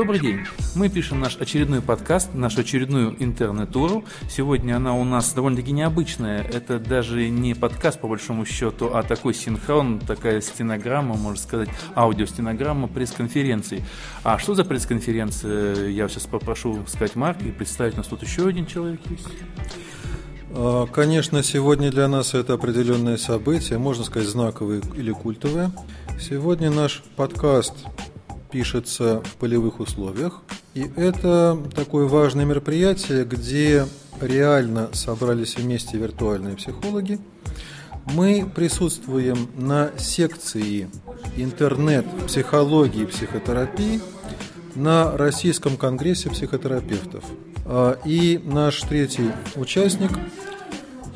Добрый день. Мы пишем наш очередной подкаст, нашу очередную интернет-туру. Сегодня она у нас довольно-таки необычная. Это даже не подкаст, по большому счету, а такой синхрон, такая стенограмма, можно сказать, аудиостенограмма пресс-конференции. А что за пресс-конференция? Я сейчас попрошу сказать Марк и представить нас тут еще один человек есть. А, конечно, сегодня для нас это определенное событие, можно сказать, знаковое или культовое. Сегодня наш подкаст пишется в полевых условиях. И это такое важное мероприятие, где реально собрались вместе виртуальные психологи. Мы присутствуем на секции интернет психологии и психотерапии на Российском конгрессе психотерапевтов. А, и наш третий участник,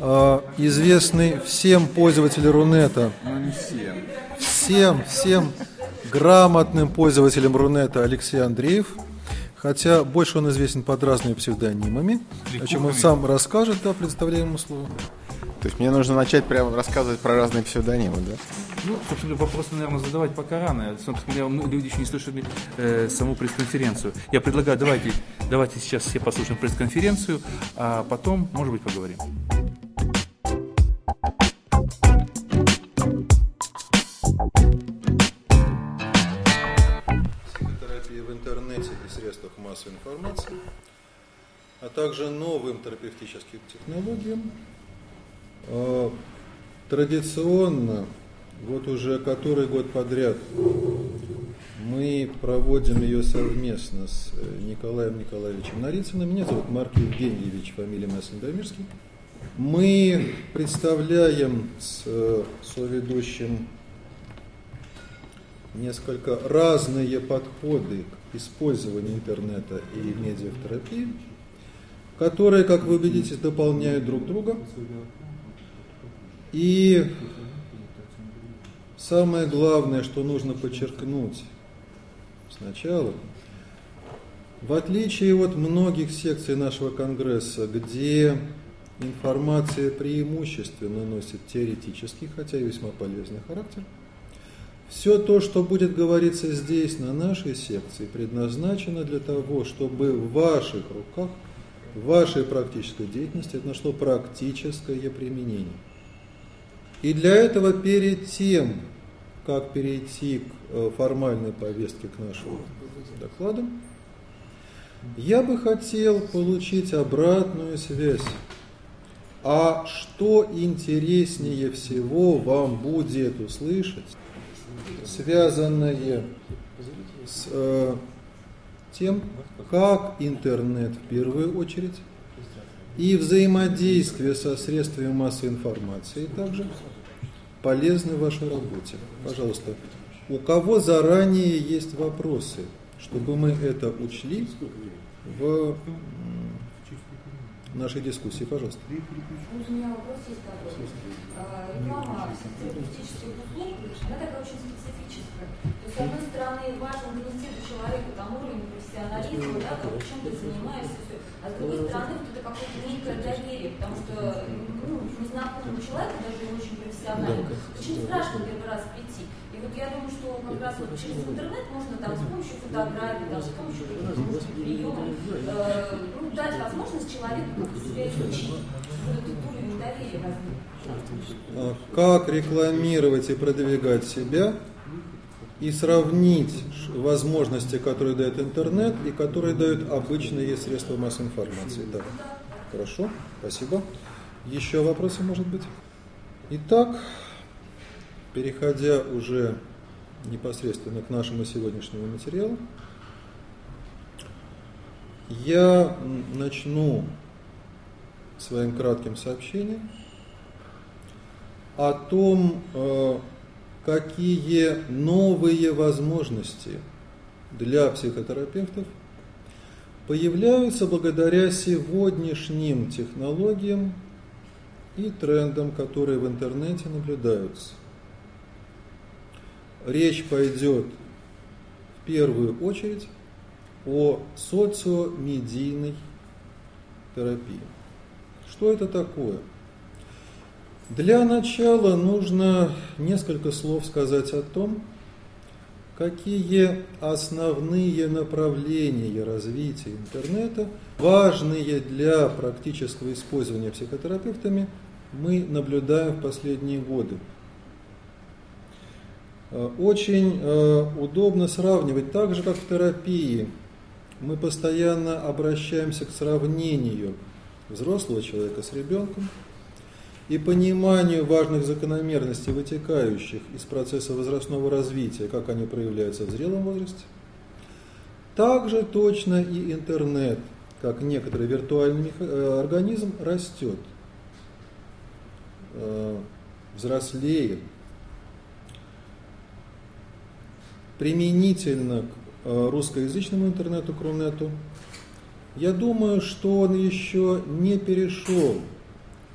а, известный всем пользователям Рунета. Ну не всем. Всем, всем грамотным пользователем Рунета Алексей Андреев, хотя больше он известен под разными псевдонимами, о чем он сам расскажет, да, предоставляем ему слово. То есть мне нужно начать прямо рассказывать про разные псевдонимы, да? Ну, собственно, вопросы, наверное, задавать пока рано. Собственно ну, люди еще не слышали э, саму пресс-конференцию. Я предлагаю, давайте, давайте сейчас все послушаем пресс-конференцию, а потом, может быть, поговорим. Массовой информации, а также новым терапевтическим технологиям. А, традиционно, вот уже который год подряд, мы проводим ее совместно с э, Николаем Николаевичем Нарицыным. Меня зовут Марк Евгеньевич, фамилия моя Сандомирский. Мы представляем с э, соведущим несколько разные подходы к использованию интернета и медиа в терапии, которые, как вы убедитесь, дополняют друг друга. И самое главное, что нужно подчеркнуть сначала, в отличие от многих секций нашего Конгресса, где информация преимущественно носит теоретический, хотя и весьма полезный характер – все то, что будет говориться здесь, на нашей секции, предназначено для того, чтобы в ваших руках, в вашей практической деятельности нашло практическое применение. И для этого перед тем, как перейти к э, формальной повестке к нашему докладу, я бы хотел получить обратную связь. А что интереснее всего вам будет услышать связанное с э, тем, как интернет в первую очередь и взаимодействие со средствами массовой информации также полезны в вашей работе. Пожалуйста, у кого заранее есть вопросы, чтобы мы это учли в нашей дискуссии, пожалуйста. У меня вопрос есть такой. А, реклама терапевтических услуг, она такая очень специфическая. То есть, с одной стороны, важно донести до человека там уровень профессионализма, да, как, чем ты занимаешься, все. а с другой стороны, вот это какое-то некое доверие, потому что ну, незнакомому человеку, даже очень профессиональному, очень страшно первый раз прийти. И вот я думаю, что как раз вот через интернет можно там с помощью фотографий, там, с помощью каких-то приемов э, ну, дать возможность человеку как-то себя изучить. Этот уровень доверия возник. Как рекламировать и продвигать себя и сравнить возможности, которые дает интернет и которые дают обычные средства массовой информации. Да. Хорошо, спасибо. Еще вопросы, может быть? Итак, Переходя уже непосредственно к нашему сегодняшнему материалу, я начну своим кратким сообщением о том, э, какие новые возможности для психотерапевтов появляются благодаря сегодняшним технологиям и трендам, которые в интернете наблюдаются речь пойдет в первую очередь о социомедийной терапии. Что это такое? Для начала нужно несколько слов сказать о том, какие основные направления развития интернета, важные для практического использования психотерапевтами, мы наблюдаем в последние годы. Э, очень э, удобно сравнивать, так же как в терапии. Мы постоянно обращаемся к сравнению взрослого человека с ребенком и пониманию важных закономерностей, вытекающих из процесса возрастного развития, как они проявляются в зрелом возрасте. Также точно и интернет, как некоторый виртуальный э, организм, растет, взрослеет, применительно к э, русскоязычному интернету, Крунету, я думаю, что он еще не перешел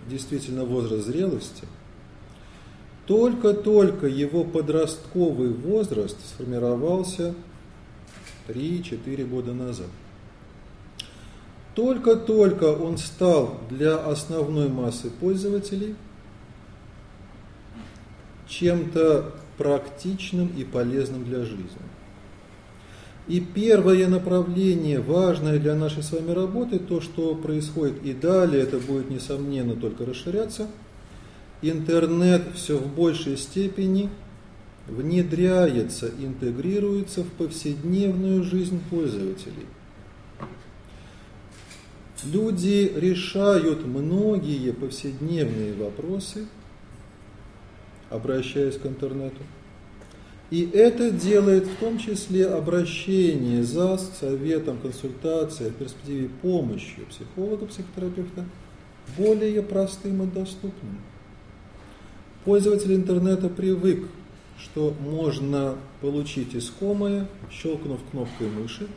действительно возраст зрелости. Только-только его подростковый возраст сформировался 3-4 года назад. Только-только он стал для основной массы пользователей чем-то практичным и полезным для жизни. И первое направление, важное для нашей с вами работы, то, что происходит и далее, это будет, несомненно, только расширяться. Интернет все в большей степени внедряется, интегрируется в повседневную жизнь пользователей. Люди решают многие повседневные вопросы – обращаясь к интернету. И это делает в том числе обращение за советом, консультацией, в перспективе помощи психолога, психотерапевта более простым и доступным. Пользователь интернета привык, что можно получить искомое, щелкнув кнопкой мыши.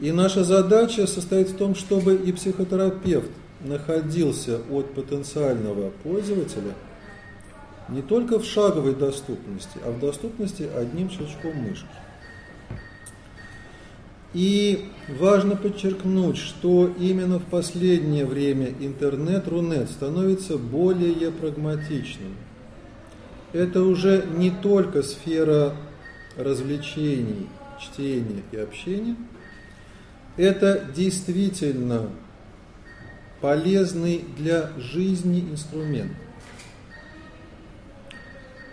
И наша задача состоит в том, чтобы и психотерапевт находился от потенциального пользователя – не только в шаговой доступности, а в доступности одним щелчком мышки. И важно подчеркнуть, что именно в последнее время интернет, Рунет становится более прагматичным. Это уже не только сфера развлечений, чтения и общения, это действительно полезный для жизни инструмент.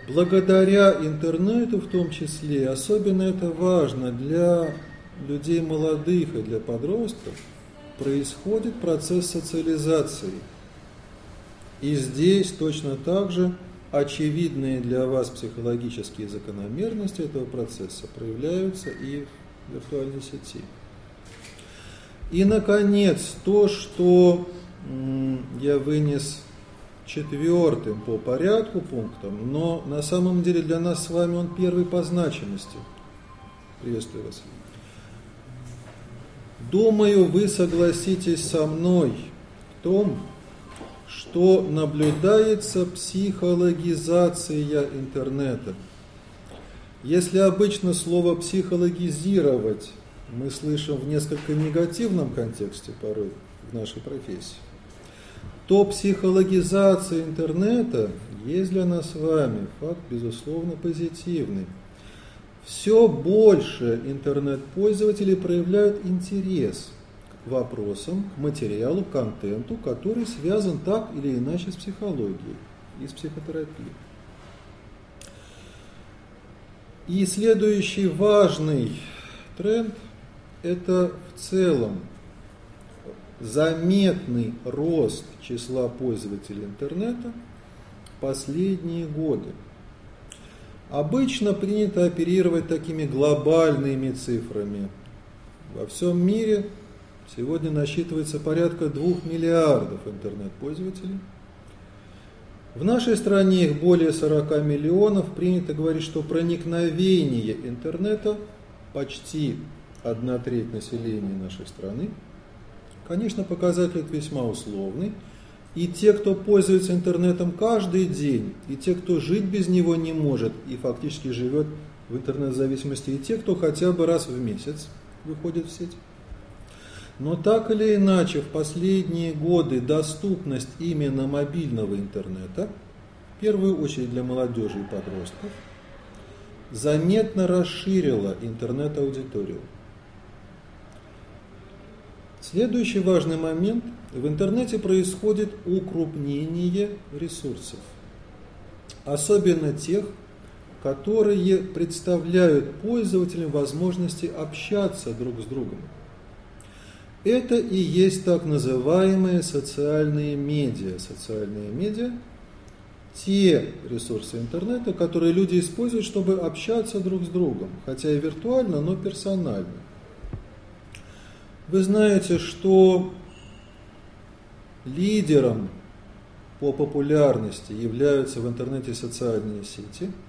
Благодаря интернету в том числе, особенно это важно для людей молодых и для подростков, происходит процесс социализации. И здесь точно так же очевидные для вас психологические закономерности этого процесса проявляются и в виртуальной сети. И, наконец, то, что я вынес четвертым по порядку пунктом, но на самом деле для нас с вами он первый по значимости. Приветствую вас. Думаю, вы согласитесь со мной в том, что наблюдается психологизация интернета. Если обычно слово «психологизировать» мы слышим в несколько негативном контексте порой в нашей профессии, то психологизация интернета есть для нас с вами факт, безусловно, позитивный. Все больше интернет-пользователей проявляют интерес к вопросам, к материалу, к контенту, который связан так или иначе с психологией и с психотерапией. И следующий важный тренд – это в целом заметный рост числа пользователей интернета последние годы. Обычно принято оперировать такими глобальными цифрами. Во всем мире сегодня насчитывается порядка 2 миллиардов интернет-пользователей. В нашей стране их более 40 миллионов. Принято говорить, что проникновение интернета почти одна треть населения нашей страны – Конечно, показатель весьма условный. И те, кто пользуется интернетом каждый день, и те, кто жить без него не может и фактически живет в интернет-зависимости, и те, кто хотя бы раз в месяц выходит в сеть. Но так или иначе, в последние годы доступность именно мобильного интернета, в первую очередь для молодежи и подростков, заметно расширила интернет-аудиторию. Следующий важный момент. В интернете происходит укрупнение ресурсов. Особенно тех, которые представляют пользователям возможности общаться друг с другом. Это и есть так называемые социальные медиа. Социальные медиа – те ресурсы интернета, которые люди используют, чтобы общаться друг с другом, хотя и виртуально, но персонально. Вы знаете, что лидером по популярности являются в интернете социальные сети –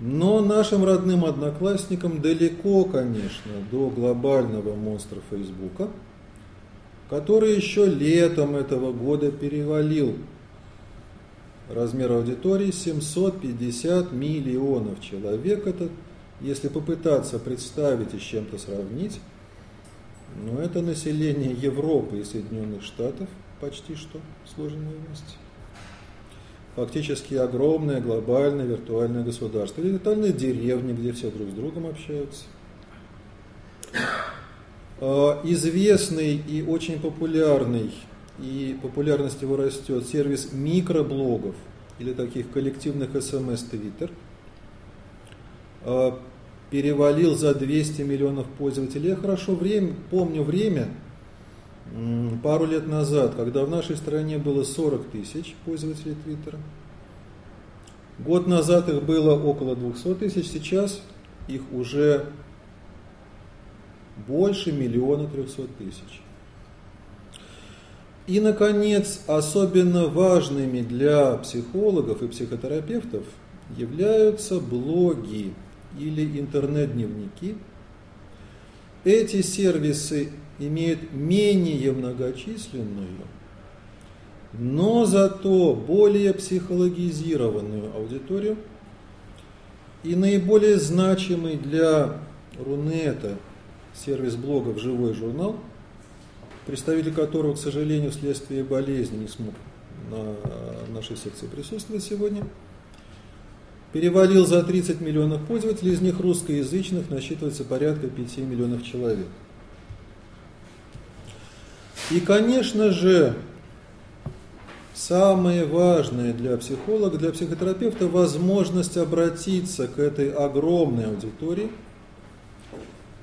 но нашим родным одноклассникам далеко, конечно, до глобального монстра Фейсбука, который еще летом этого года перевалил размер аудитории 750 миллионов человек. Это, если попытаться представить и с чем-то сравнить, ну, это население Европы и Соединенных Штатов почти что сложенные вместе фактически огромное глобальное виртуальное государство. Или виртуальные деревни, где все друг с другом общаются. А, известный и очень популярный, и популярность его растет, сервис микроблогов или таких коллективных смс Twitter а, перевалил за 200 миллионов пользователей. Я хорошо время, помню время, пару лет назад, когда в нашей стране было 40 тысяч пользователей Твиттера. Год назад их было около 200 тысяч, сейчас их уже больше миллиона трехсот тысяч. И, наконец, особенно важными для психологов и психотерапевтов являются блоги или интернет-дневники. Эти сервисы имеют менее многочисленную, но зато более психологизированную аудиторию и наиболее значимый для Рунета сервис блогов «Живой журнал», представитель которого, к сожалению, вследствие болезни не смог на нашей секции присутствовать сегодня, перевалил за 30 миллионов пользователей, из них русскоязычных насчитывается порядка 5 миллионов человек. И, конечно же, самое важное для психолога, для психотерапевта возможность обратиться к этой огромной аудитории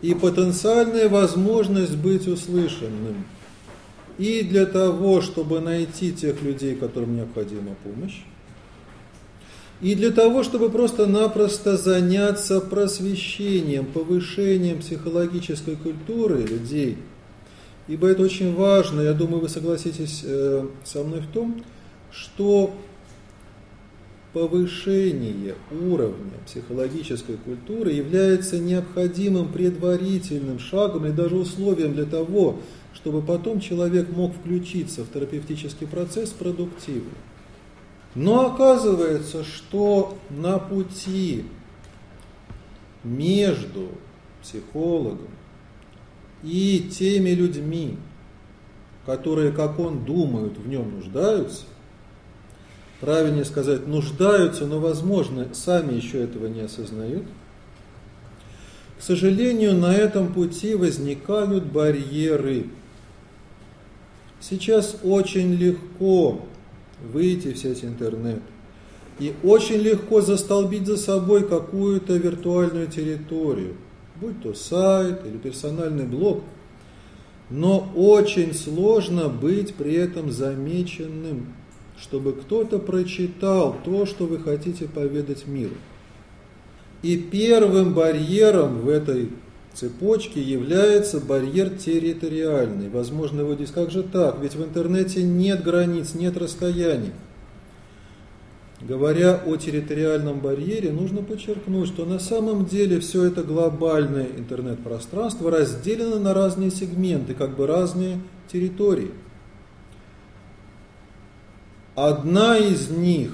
и потенциальная возможность быть услышанным. И для того, чтобы найти тех людей, которым необходима помощь, и для того, чтобы просто-напросто заняться просвещением, повышением психологической культуры людей – Ибо это очень важно, я думаю, вы согласитесь э, со мной в том, что повышение уровня психологической культуры является необходимым предварительным шагом и даже условием для того, чтобы потом человек мог включиться в терапевтический процесс продуктивно. Но оказывается, что на пути между психологом и теми людьми, которые, как он, думают, в нем нуждаются, правильнее сказать, нуждаются, но, возможно, сами еще этого не осознают, к сожалению, на этом пути возникают барьеры. Сейчас очень легко выйти в сеть интернет. И очень легко застолбить за собой какую-то виртуальную территорию – будь то сайт или персональный блог, но очень сложно быть при этом замеченным, чтобы кто-то прочитал то, что вы хотите поведать миру. И первым барьером в этой цепочке является барьер территориальный. Возможно, вы здесь как же так? Ведь в интернете нет границ, нет расстояний. Говоря о территориальном барьере, нужно подчеркнуть, что на самом деле все это глобальное интернет-пространство разделено на разные сегменты, как бы разные территории. Одна из них,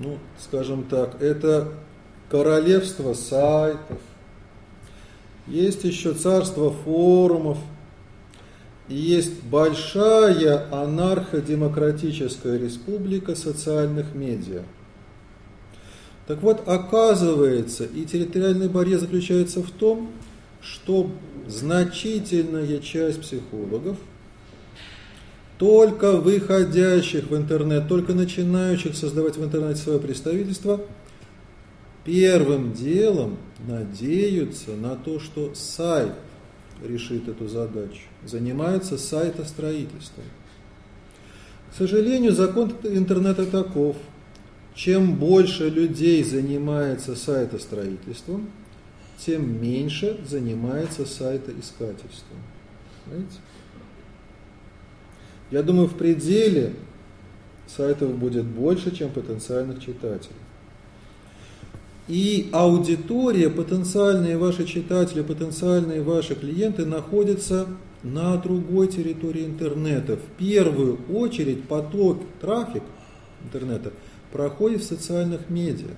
ну, скажем так, это королевство сайтов, есть еще царство форумов – есть большая анарходемократическая республика социальных медиа. Так вот, оказывается, и территориальный барьер заключается в том, что значительная часть психологов, только выходящих в интернет, только начинающих создавать в интернете свое представительство, первым делом надеются на то, что сайт решит эту задачу, занимаются сайтостроительством. К сожалению, закон интернета таков. Чем больше людей занимается сайтостроительством, тем меньше занимается сайтоискательством. Понимаете? Я думаю, в пределе сайтов будет больше, чем потенциальных читателей. И аудитория, потенциальные ваши читатели, потенциальные ваши клиенты находятся на другой территории интернета. В первую очередь поток, трафик интернета проходит в социальных медиа.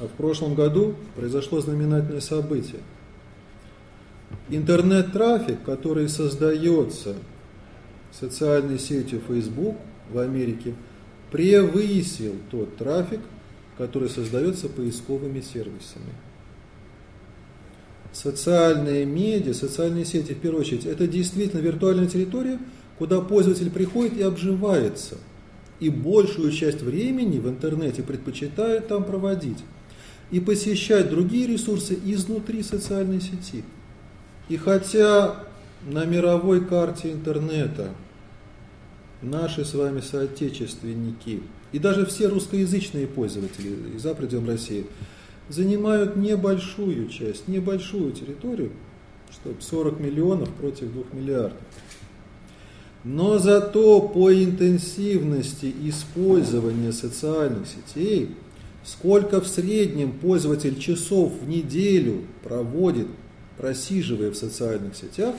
А в прошлом году произошло знаменательное событие. Интернет-трафик, который создается социальной сетью Facebook в Америке, превысил тот трафик, который создается поисковыми сервисами. Социальные медиа, социальные сети, в первую очередь, это действительно виртуальная территория, куда пользователь приходит и обживается. И большую часть времени в интернете предпочитает там проводить и посещать другие ресурсы изнутри социальной сети. И хотя на мировой карте интернета наши с вами соотечественники и даже все русскоязычные пользователи за пределами России занимают небольшую часть, небольшую территорию, что 40 миллионов против 2 миллиардов. Но зато по интенсивности использования социальных сетей – сколько в среднем пользователь часов в неделю проводит, просиживая в социальных сетях,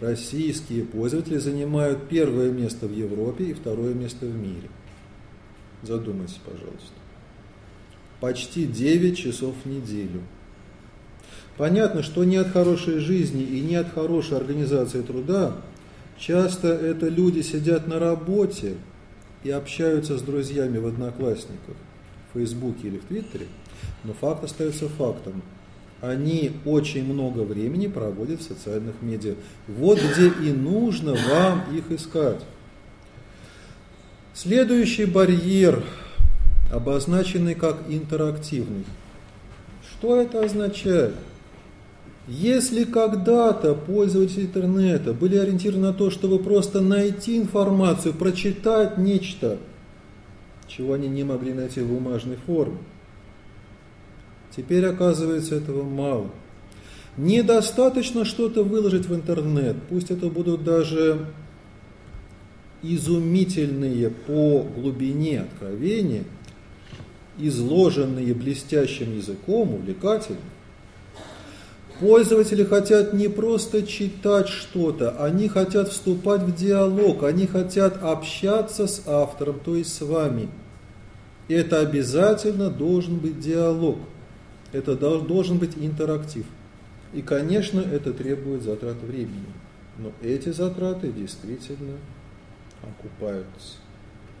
российские пользователи занимают первое место в Европе и второе место в мире. Задумайтесь, пожалуйста. Почти 9 часов в неделю. Понятно, что не от хорошей жизни и не от хорошей организации труда. Часто это люди сидят на работе и общаются с друзьями в одноклассниках. Фейсбуке или в Твиттере, но факт остается фактом. Они очень много времени проводят в социальных медиа. Вот где и нужно вам их искать. Следующий барьер, обозначенный как интерактивный. Что это означает? Если когда-то пользователи интернета были ориентированы на то, чтобы просто найти информацию, прочитать нечто – чего они не могли найти в бумажной форме. Теперь оказывается этого мало. Недостаточно что-то выложить в интернет, пусть это будут даже изумительные по глубине откровения, изложенные блестящим языком, увлекательно. Пользователи хотят не просто читать что-то, они хотят вступать в диалог, они хотят общаться с автором, то есть с вами – это обязательно должен быть диалог, это должен быть интерактив. И, конечно, это требует затрат времени. Но эти затраты действительно окупаются.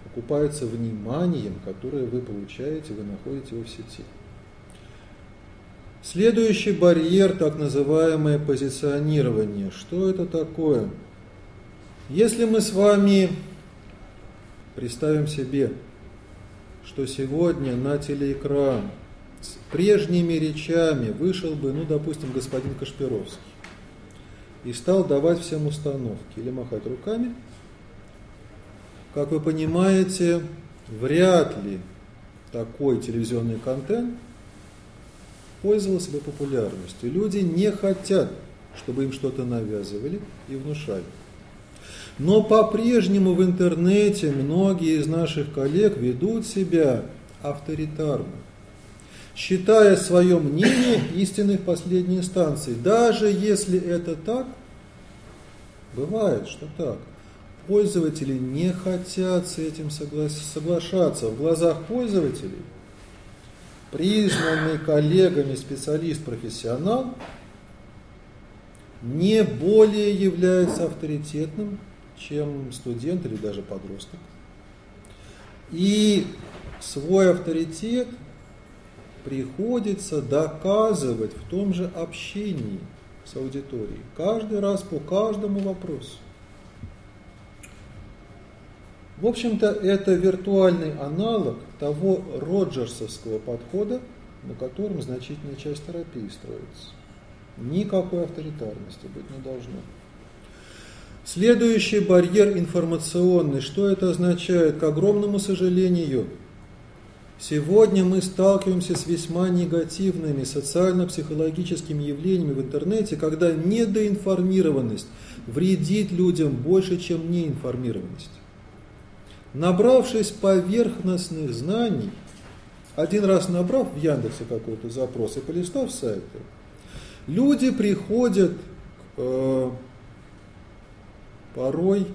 Окупаются вниманием, которое вы получаете, вы находите его в сети. Следующий барьер, так называемое позиционирование. Что это такое? Если мы с вами представим себе, что сегодня на телеэкран прежними речами вышел бы, ну, допустим, господин Кашпировский и стал давать всем установки или махать руками, как вы понимаете, вряд ли такой телевизионный контент пользовался бы популярностью. Люди не хотят, чтобы им что-то навязывали и внушали. Но по-прежнему в интернете многие из наших коллег ведут себя авторитарно, считая свое мнение истинной в последней инстанции. Даже если это так, бывает, что так, пользователи не хотят с этим соглашаться. В глазах пользователей признанный коллегами специалист-профессионал не более является авторитетным чем студент или даже подросток. И свой авторитет приходится доказывать в том же общении с аудиторией. Каждый раз по каждому вопросу. В общем-то, это виртуальный аналог того роджерсовского подхода, на котором значительная часть терапии строится. Никакой авторитарности быть не должно. Следующий барьер информационный. Что это означает? К огромному сожалению, сегодня мы сталкиваемся с весьма негативными социально-психологическими явлениями в интернете, когда недоинформированность вредит людям больше, чем неинформированность. Набравшись поверхностных знаний, один раз набрав в Яндексе какой-то запрос и полистав сайты, люди приходят к э, порой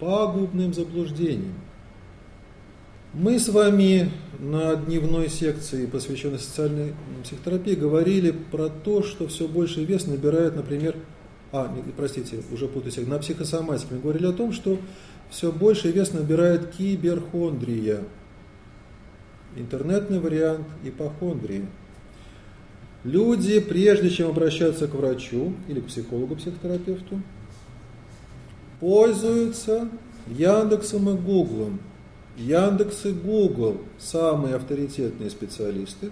пагубным заблуждениям. Мы с вами на дневной секции, посвященной социальной психотерапии, говорили про то, что все больше вес набирает, например, а, простите, уже путаюсь, на психосоматике. Мы говорили о том, что все больше вес набирает киберхондрия, интернетный вариант ипохондрии. Люди, прежде чем обращаться к врачу или к психологу-психотерапевту, пользуются Яндексом и Гуглом. Яндекс и Google – самые авторитетные специалисты.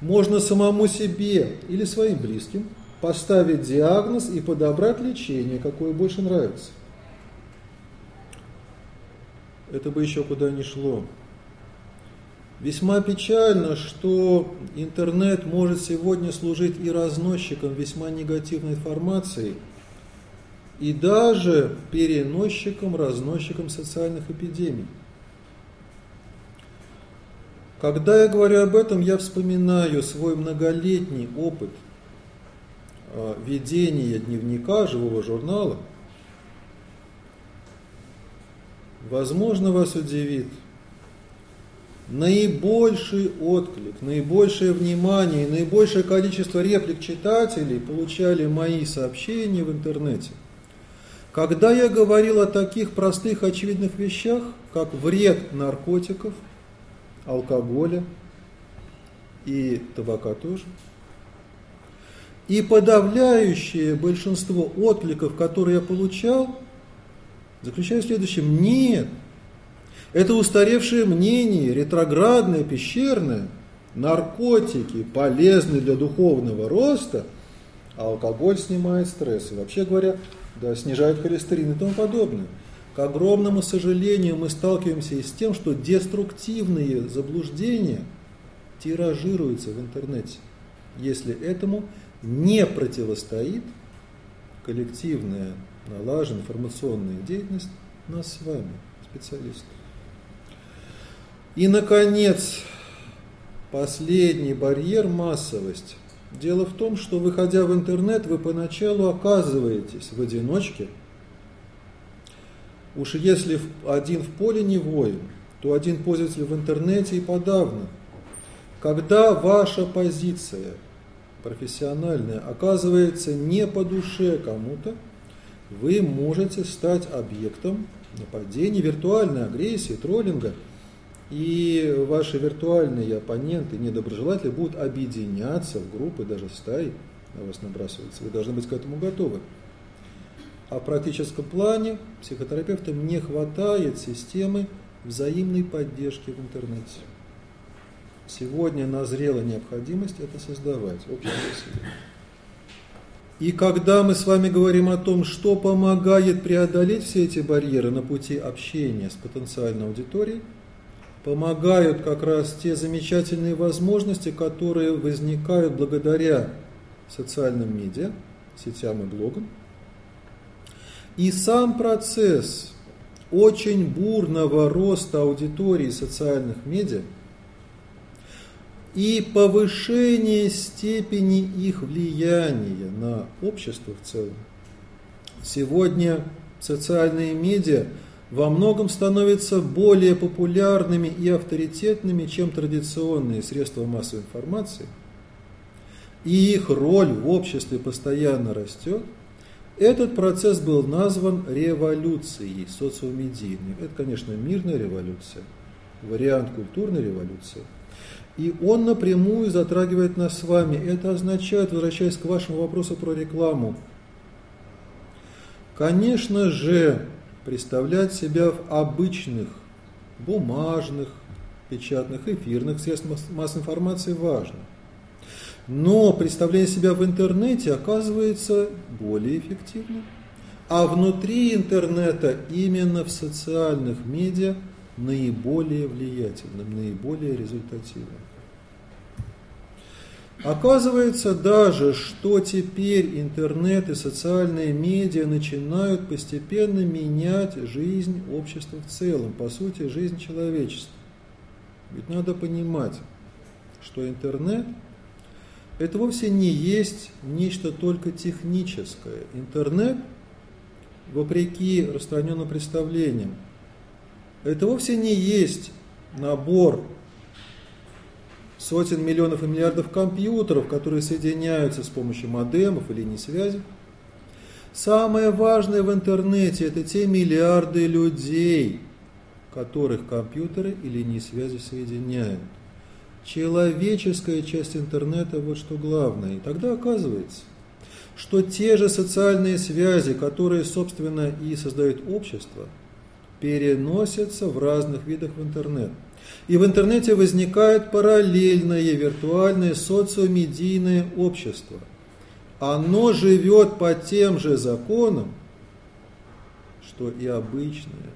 Можно самому себе или своим близким поставить диагноз и подобрать лечение, какое больше нравится – это бы еще куда ни шло. Весьма печально, что интернет может сегодня служить и разносчиком весьма негативной информации, и даже переносчиком, разносчиком социальных эпидемий. Когда я говорю об этом, я вспоминаю свой многолетний опыт а, ведения дневника, живого журнала – возможно, вас удивит. Наибольший отклик, наибольшее внимание, наибольшее количество реплик читателей получали мои сообщения в интернете. Когда я говорил о таких простых очевидных вещах, как вред наркотиков, алкоголя и табака тоже, и подавляющее большинство откликов, которые я получал, заключаюсь в следующем. Нет. Это устаревшее мнение, ретроградное, пещерное. Наркотики полезны для духовного роста, а алкоголь снимает стресс. И вообще говоря, да, снижает холестерин и тому подобное. К огромному сожалению, мы сталкиваемся и с тем, что деструктивные заблуждения тиражируются в интернете, если этому не противостоит коллективная налажена информационная деятельность нас с вами, специалистов. И, наконец, последний барьер – массовость. Дело в том, что, выходя в интернет, вы поначалу оказываетесь в одиночке. Уж если один в поле не воин, то один пользователь в интернете и подавно. Когда ваша позиция профессиональная оказывается не по душе кому-то, вы можете стать объектом нападения, виртуальной агрессии, троллинга, и ваши виртуальные оппоненты, недоброжелатели будут объединяться в группы, даже стаи на вас набрасываться. Вы должны быть к этому готовы. А в практическом плане психотерапевтам не хватает системы взаимной поддержки в интернете. Сегодня назрела необходимость это создавать, общее. И когда мы с вами говорим о том, что помогает преодолеть все эти барьеры на пути общения с потенциальной аудиторией, помогают как раз те замечательные возможности, которые возникают благодаря социальным медиа, сетям и блогам. И сам процесс очень бурного роста аудитории социальных медиа – и повышение степени их влияния на общество в целом. Сегодня социальные медиа во многом становятся более популярными и авторитетными, чем традиционные средства массовой информации, и их роль в обществе постоянно растет, этот процесс был назван революцией социомедийной. Это, конечно, мирная революция. вариант культурной революции. И он напрямую затрагивает нас с вами. Это означает, возвращаясь к вашему вопросу про рекламу, конечно же, представлять себя в обычных, бумажных, печатных, эфирных средствах массовой информации важно. Но представление себя в интернете оказывается более эффективным. А внутри интернета, именно в социальных медиа, наиболее влиятельным, наиболее результативным. Оказывается даже, что теперь интернет и социальные медиа начинают постепенно менять жизнь общества в целом, по сути, жизнь человечества. Ведь надо понимать, что интернет – это вовсе не есть нечто только техническое. Интернет, вопреки распространенным представлениям, это вовсе не есть набор сотен миллионов и миллиардов компьютеров, которые соединяются с помощью модемов и линий связи. Самое важное в интернете – это те миллиарды людей, которых компьютеры и линии связи соединяют. Человеческая часть интернета – вот что главное. И тогда оказывается, что те же социальные связи, которые, собственно, и создают общество – переносятся в разных видах в интернет. И в интернете возникает параллельное виртуальное социомедийное общество. Оно живет по тем же законам, что и обычное.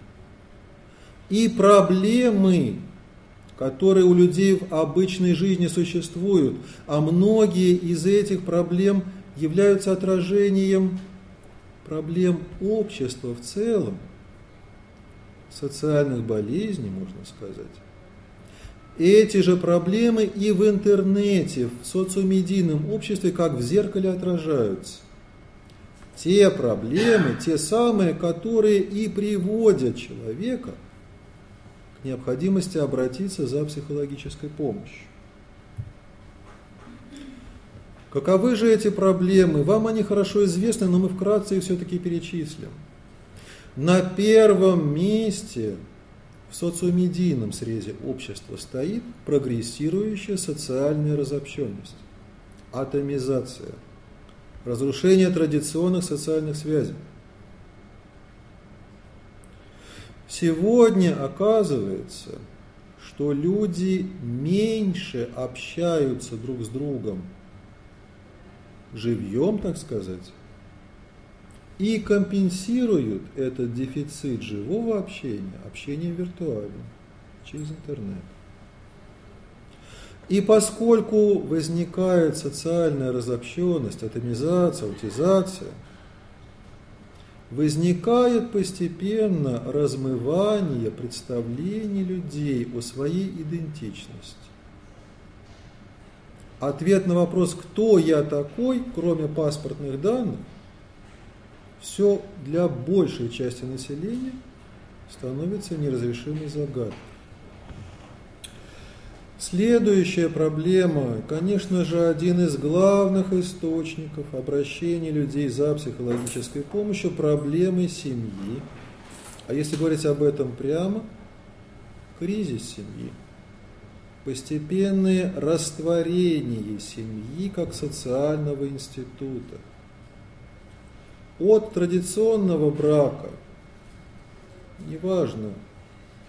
И проблемы, которые у людей в обычной жизни существуют, а многие из этих проблем являются отражением проблем общества в целом – социальных болезней, можно сказать, эти же проблемы и в интернете, в социомедийном обществе, как в зеркале отражаются. Те проблемы, те самые, которые и приводят человека необходимости обратиться за психологической помощью. Каковы же эти проблемы? Вам они хорошо известны, но мы вкратце их все-таки перечислим. На первом месте в социомедийном срезе общества стоит прогрессирующая социальная разобщенность, атомизация, разрушение традиционных социальных связей. Сегодня оказывается, что люди меньше общаются друг с другом живьем, так сказать, и компенсируют этот дефицит живого общения общением виртуальным через интернет. И поскольку возникает социальная разобщенность, атомизация, аутизация, возникает постепенно размывание представлений людей о своей идентичности. Ответ на вопрос, кто я такой, кроме паспортных данных, все для большей части населения становится неразрешимой загадкой. Следующая проблема, конечно же, один из главных источников обращения людей за психологической помощью – проблемы семьи. А если говорить об этом прямо, кризис семьи. Постепенное растворение семьи как социального института – от традиционного брака, неважно,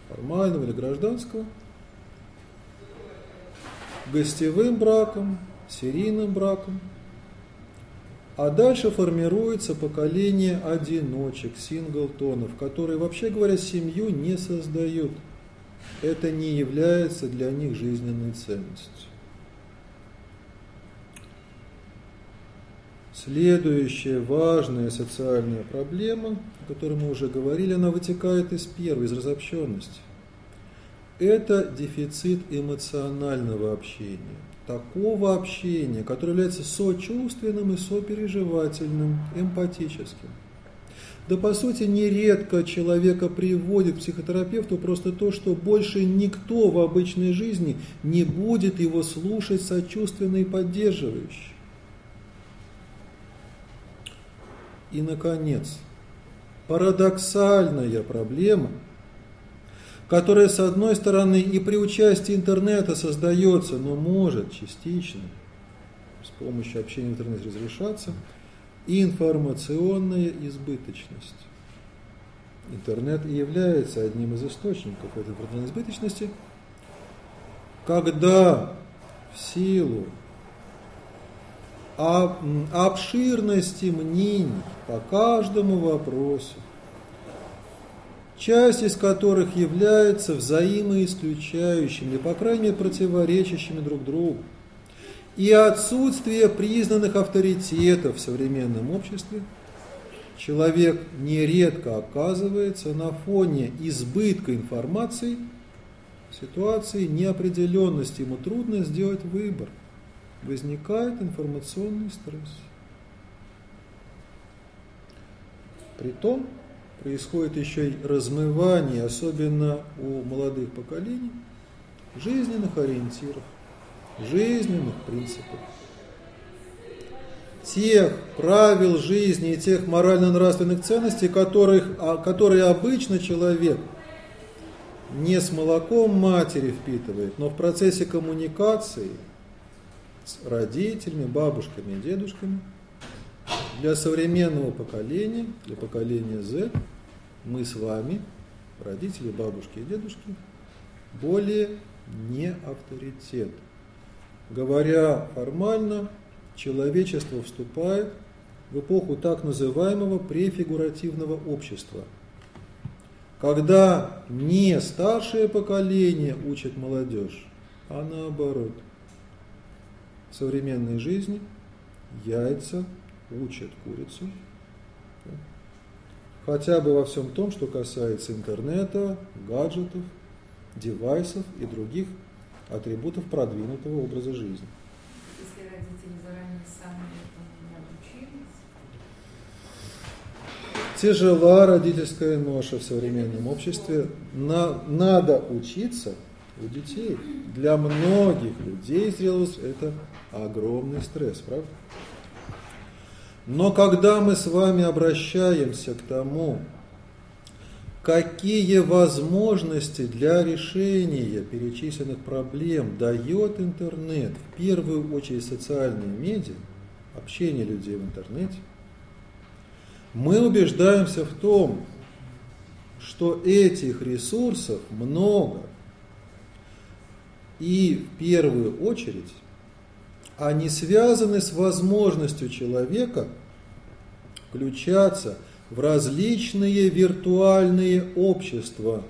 формального или гражданского, гостевым браком, серийным браком, а дальше формируется поколение одиночек, синглтонов, которые, вообще говоря, семью не создают. Это не является для них жизненной ценностью. Следующая важная социальная проблема, о которой мы уже говорили, она вытекает из первой, из разобщенности. Это дефицит эмоционального общения. Такого общения, которое является сочувственным и сопереживательным, эмпатическим. Да по сути нередко человека приводит к психотерапевту просто то, что больше никто в обычной жизни не будет его слушать сочувственно и поддерживающе. И, наконец, парадоксальная проблема, которое, с одной стороны, и при участии интернета создается, но может частично с помощью общения в интернете разрешаться, информационная избыточность. Интернет и является одним из источников этой информационной избыточности, когда в силу обширности мнений по каждому вопросу, часть из которых является взаимоисключающими, по крайней мере, противоречащими друг другу, и отсутствие признанных авторитетов в современном обществе, человек нередко оказывается на фоне избытка информации ситуации неопределенности, ему трудно сделать выбор – возникает информационный стресс. Притом происходит еще и размывание, особенно у молодых поколений, жизненных ориентиров, жизненных принципов. Тех правил жизни и тех морально-нравственных ценностей, которых, а, которые обычно человек не с молоком матери впитывает, но в процессе коммуникации – с родителями, бабушками и дедушками. Для современного поколения, для поколения Z, мы с вами, родители, бабушки и дедушки, более не авторитет. Говоря формально, человечество вступает в эпоху так называемого префигуративного общества, когда не старшее поколение учит молодежь, а наоборот – в современной жизни яйца учат курицу. Хотя бы во всем том, что касается интернета, гаджетов, девайсов и других атрибутов продвинутого образа жизни. Если родители заранее сами не обучились? Тяжела родительская ноша в современном обществе. На, надо учиться у детей. Для многих людей зрелость это огромный стресс, правда? Но когда мы с вами обращаемся к тому, какие возможности для решения перечисленных проблем дает интернет, в первую очередь социальные медиа, общение людей в интернете, мы убеждаемся в том, что этих ресурсов много. И в первую очередь они связаны с возможностью человека включаться в различные виртуальные общества,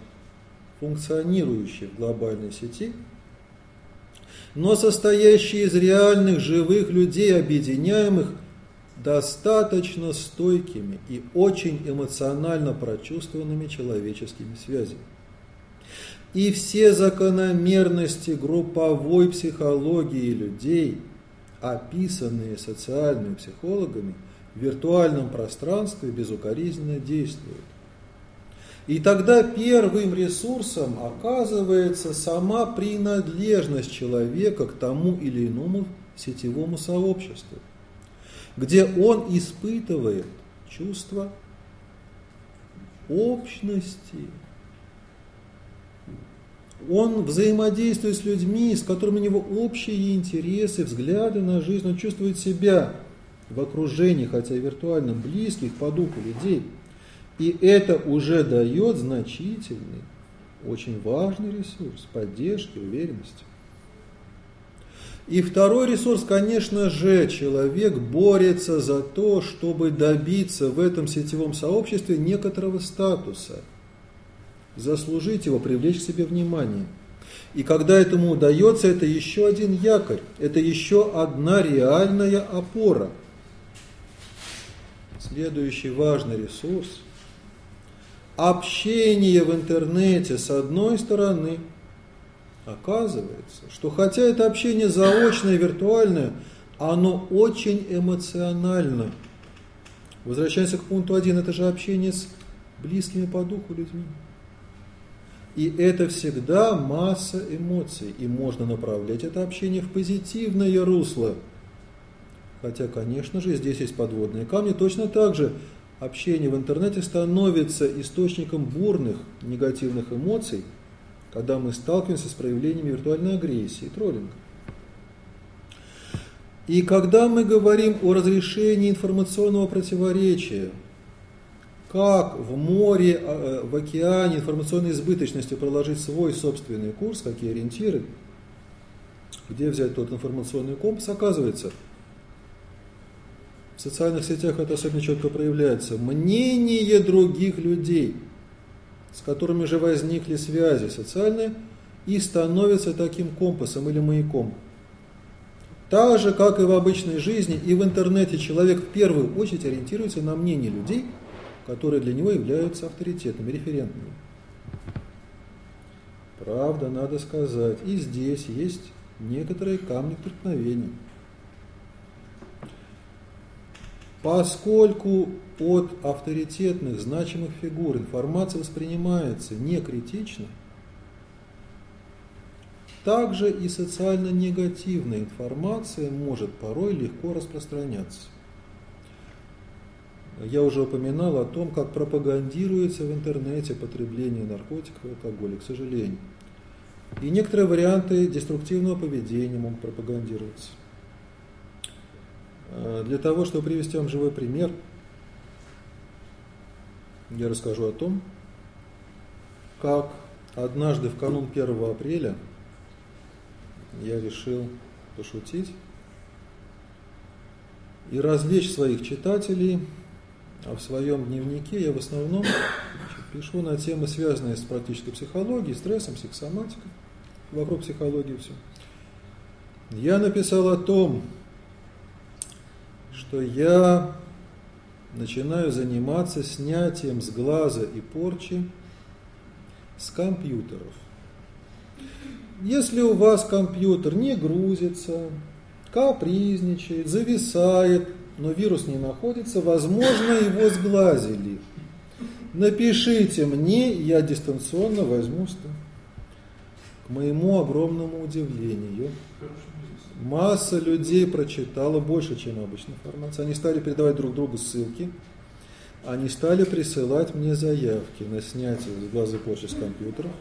функционирующие в глобальной сети, но состоящие из реальных живых людей, объединяемых достаточно стойкими и очень эмоционально прочувствованными человеческими связями. И все закономерности групповой психологии людей – описанные социальными психологами в виртуальном пространстве безукоризненно действуют. И тогда первым ресурсом оказывается сама принадлежность человека к тому или иному сетевому сообществу, где он испытывает чувство общности, он взаимодействует с людьми, с которыми у него общие интересы, взгляды на жизнь, он чувствует себя в окружении, хотя и виртуальном, близких по духу людей. И это уже дает значительный, очень важный ресурс поддержки, уверенности. И второй ресурс, конечно же, человек борется за то, чтобы добиться в этом сетевом сообществе некоторого статуса – заслужить его, привлечь к себе внимание. И когда этому удается, это еще один якорь, это еще одна реальная опора. Следующий важный ресурс – общение в интернете с одной стороны. Оказывается, что хотя это общение заочное, виртуальное, оно очень эмоционально. Возвращаемся к пункту один, это же общение с близкими по духу людьми. И это всегда масса эмоций, и можно направлять это общение в позитивное русло. Хотя, конечно же, здесь есть подводные камни. Точно так же общение в интернете становится источником бурных негативных эмоций, когда мы сталкиваемся с проявлениями виртуальной агрессии, троллинга. И когда мы говорим о разрешении информационного противоречия, как в море, а, э, в океане информационной избыточности проложить свой собственный курс, какие ориентиры, где взять тот информационный компас, оказывается, в социальных сетях это особенно четко проявляется. Мнение других людей, с которыми же возникли связи социальные, и становится таким компасом или маяком – так же, как и в обычной жизни, и в интернете человек в первую очередь ориентируется на мнение людей, которые для него являются авторитетными, референтными. Правда, надо сказать, и здесь есть некоторые камни преткновения. Поскольку от авторитетных, значимых фигур информация воспринимается не критично – также и социально негативная информация может порой легко распространяться. Я уже упоминал о том, как пропагандируется в интернете потребление наркотиков и алкоголя, к сожалению. И некоторые варианты деструктивного поведения могут пропагандироваться. Э, для того, чтобы привести вам живой пример, я расскажу о том, как однажды в канун 1 апреля – я решил пошутить и развлечь своих читателей, а в своем дневнике я в основном пишу на темы, связанные с практической психологией, стрессом, психосоматикой, вокруг психологии все. Я написал о том, что я начинаю заниматься снятием с глаза и порчи с компьютеров – если у вас компьютер не грузится, капризничает, зависает, но вирус не находится, возможно, его сглазили. Напишите мне, я дистанционно возьму К моему огромному удивлению, масса людей прочитала больше, чем обычная информация. Они стали передавать друг другу ссылки, они стали присылать мне заявки на снятие с глаза порчи с компьютеров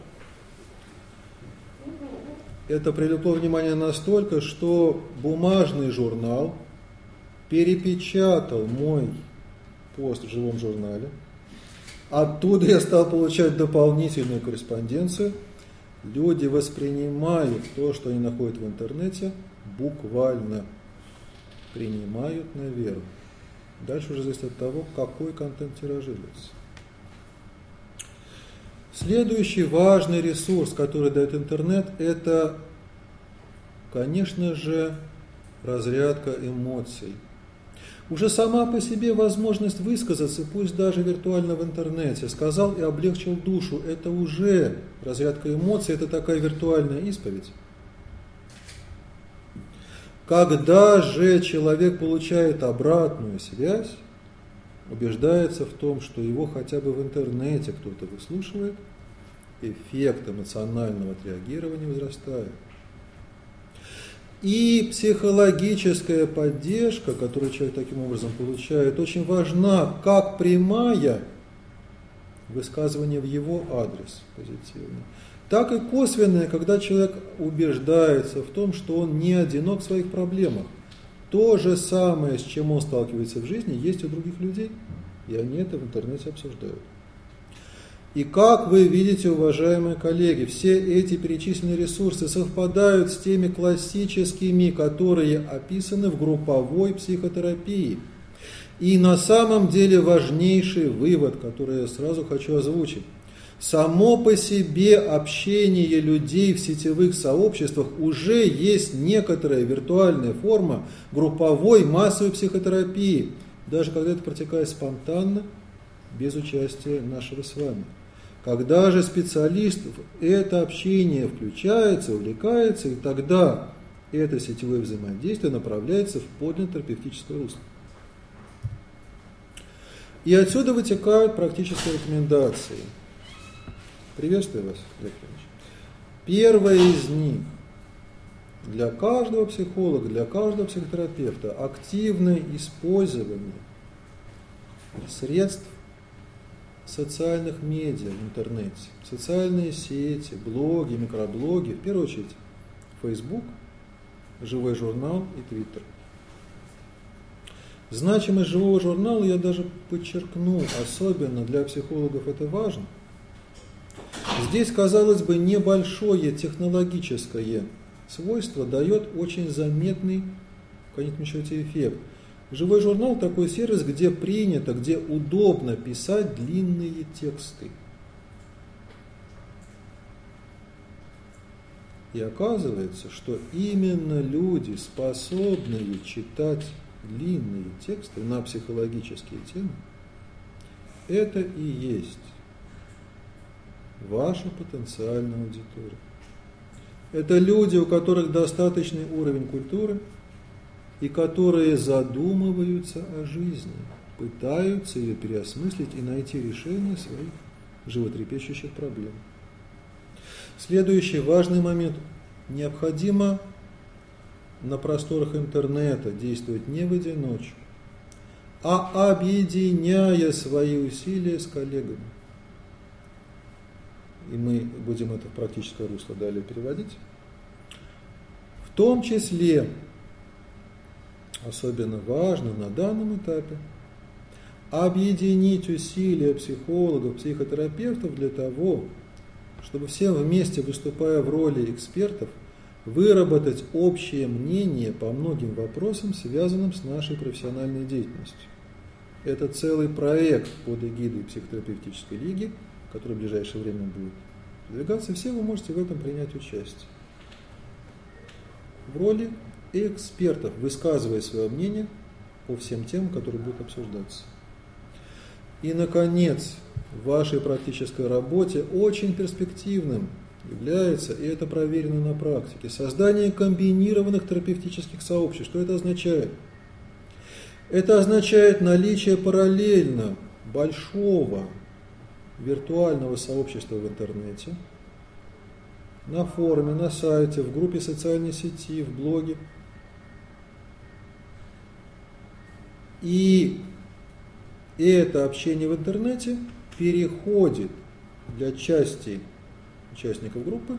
это привлекло внимание настолько, что бумажный журнал перепечатал мой пост в живом журнале. Оттуда я стал получать дополнительную корреспонденцию. Люди воспринимают то, что они находят в интернете, буквально принимают на веру. Дальше уже зависит от того, какой контент тиражируется. Следующий важный ресурс, который дает интернет, это, конечно же, разрядка эмоций. Уже сама по себе возможность высказаться, пусть даже виртуально в интернете, сказал и облегчил душу, это уже разрядка эмоций, это такая виртуальная исповедь. Когда же человек получает обратную связь, убеждается в том, что его хотя бы в интернете кто-то выслушивает, эффект эмоционального отреагирования возрастает. И психологическая поддержка, которую человек таким образом получает, очень важна, как прямая высказывание в его адрес позитивно, так и косвенное, когда человек убеждается в том, что он не одинок в своих проблемах. То же самое, с чем он сталкивается в жизни, есть у других людей, и они это в интернете обсуждают. И как вы видите, уважаемые коллеги, все эти перечисленные ресурсы совпадают с теми классическими, которые описаны в групповой психотерапии. И на самом деле важнейший вывод, который я сразу хочу озвучить. Само по себе общение людей в сетевых сообществах уже есть некоторая виртуальная форма групповой массовой психотерапии, даже когда это протекает спонтанно, без участия нашего с вами. Когда же специалист в это общение включается, увлекается, и тогда это сетевое взаимодействие направляется в подлинное терапевтическое русло. И отсюда вытекают практические рекомендации. Приветствую вас, Олег Первая из них для каждого психолога, для каждого социальных медиа в интернете, социальные сети, блоги, микроблоги, в первую очередь Facebook, живой журнал и Twitter. Значимость живого журнала я даже подчеркну, особенно для психологов это важно. Здесь, казалось бы, небольшое технологическое свойство дает очень заметный в конечном счете эффект. Живой журнал – такой сервис, где принято, где удобно писать длинные тексты. И оказывается, что именно люди, способные читать длинные тексты на психологические темы, это и есть ваша потенциальная аудитория. Это люди, у которых достаточный уровень культуры и которые задумываются о жизни, пытаются ее переосмыслить и найти решение своих животрепещущих проблем. Следующий важный момент. Необходимо на просторах интернета действовать не в одиночку, а объединяя свои усилия с коллегами. И мы будем это в практическое русло далее переводить. В том числе, особенно важно на данном этапе, объединить усилия психологов, психотерапевтов для того, чтобы все вместе, выступая в роли экспертов, выработать общее мнение по многим вопросам, связанным с нашей профессиональной деятельностью. Это целый проект под эгидой психотерапевтической лиги, который в ближайшее время будет продвигаться. Все вы можете в этом принять участие. В роли экспертов, высказывая свое мнение по всем темам, которые будут обсуждаться. И, наконец, в вашей практической работе очень перспективным является, и это проверено на практике, создание комбинированных терапевтических сообществ. Что это означает? Это означает наличие параллельно большого виртуального сообщества в интернете, на форуме, на сайте, в группе социальной сети, в блоге. И это общение в интернете переходит для части участников группы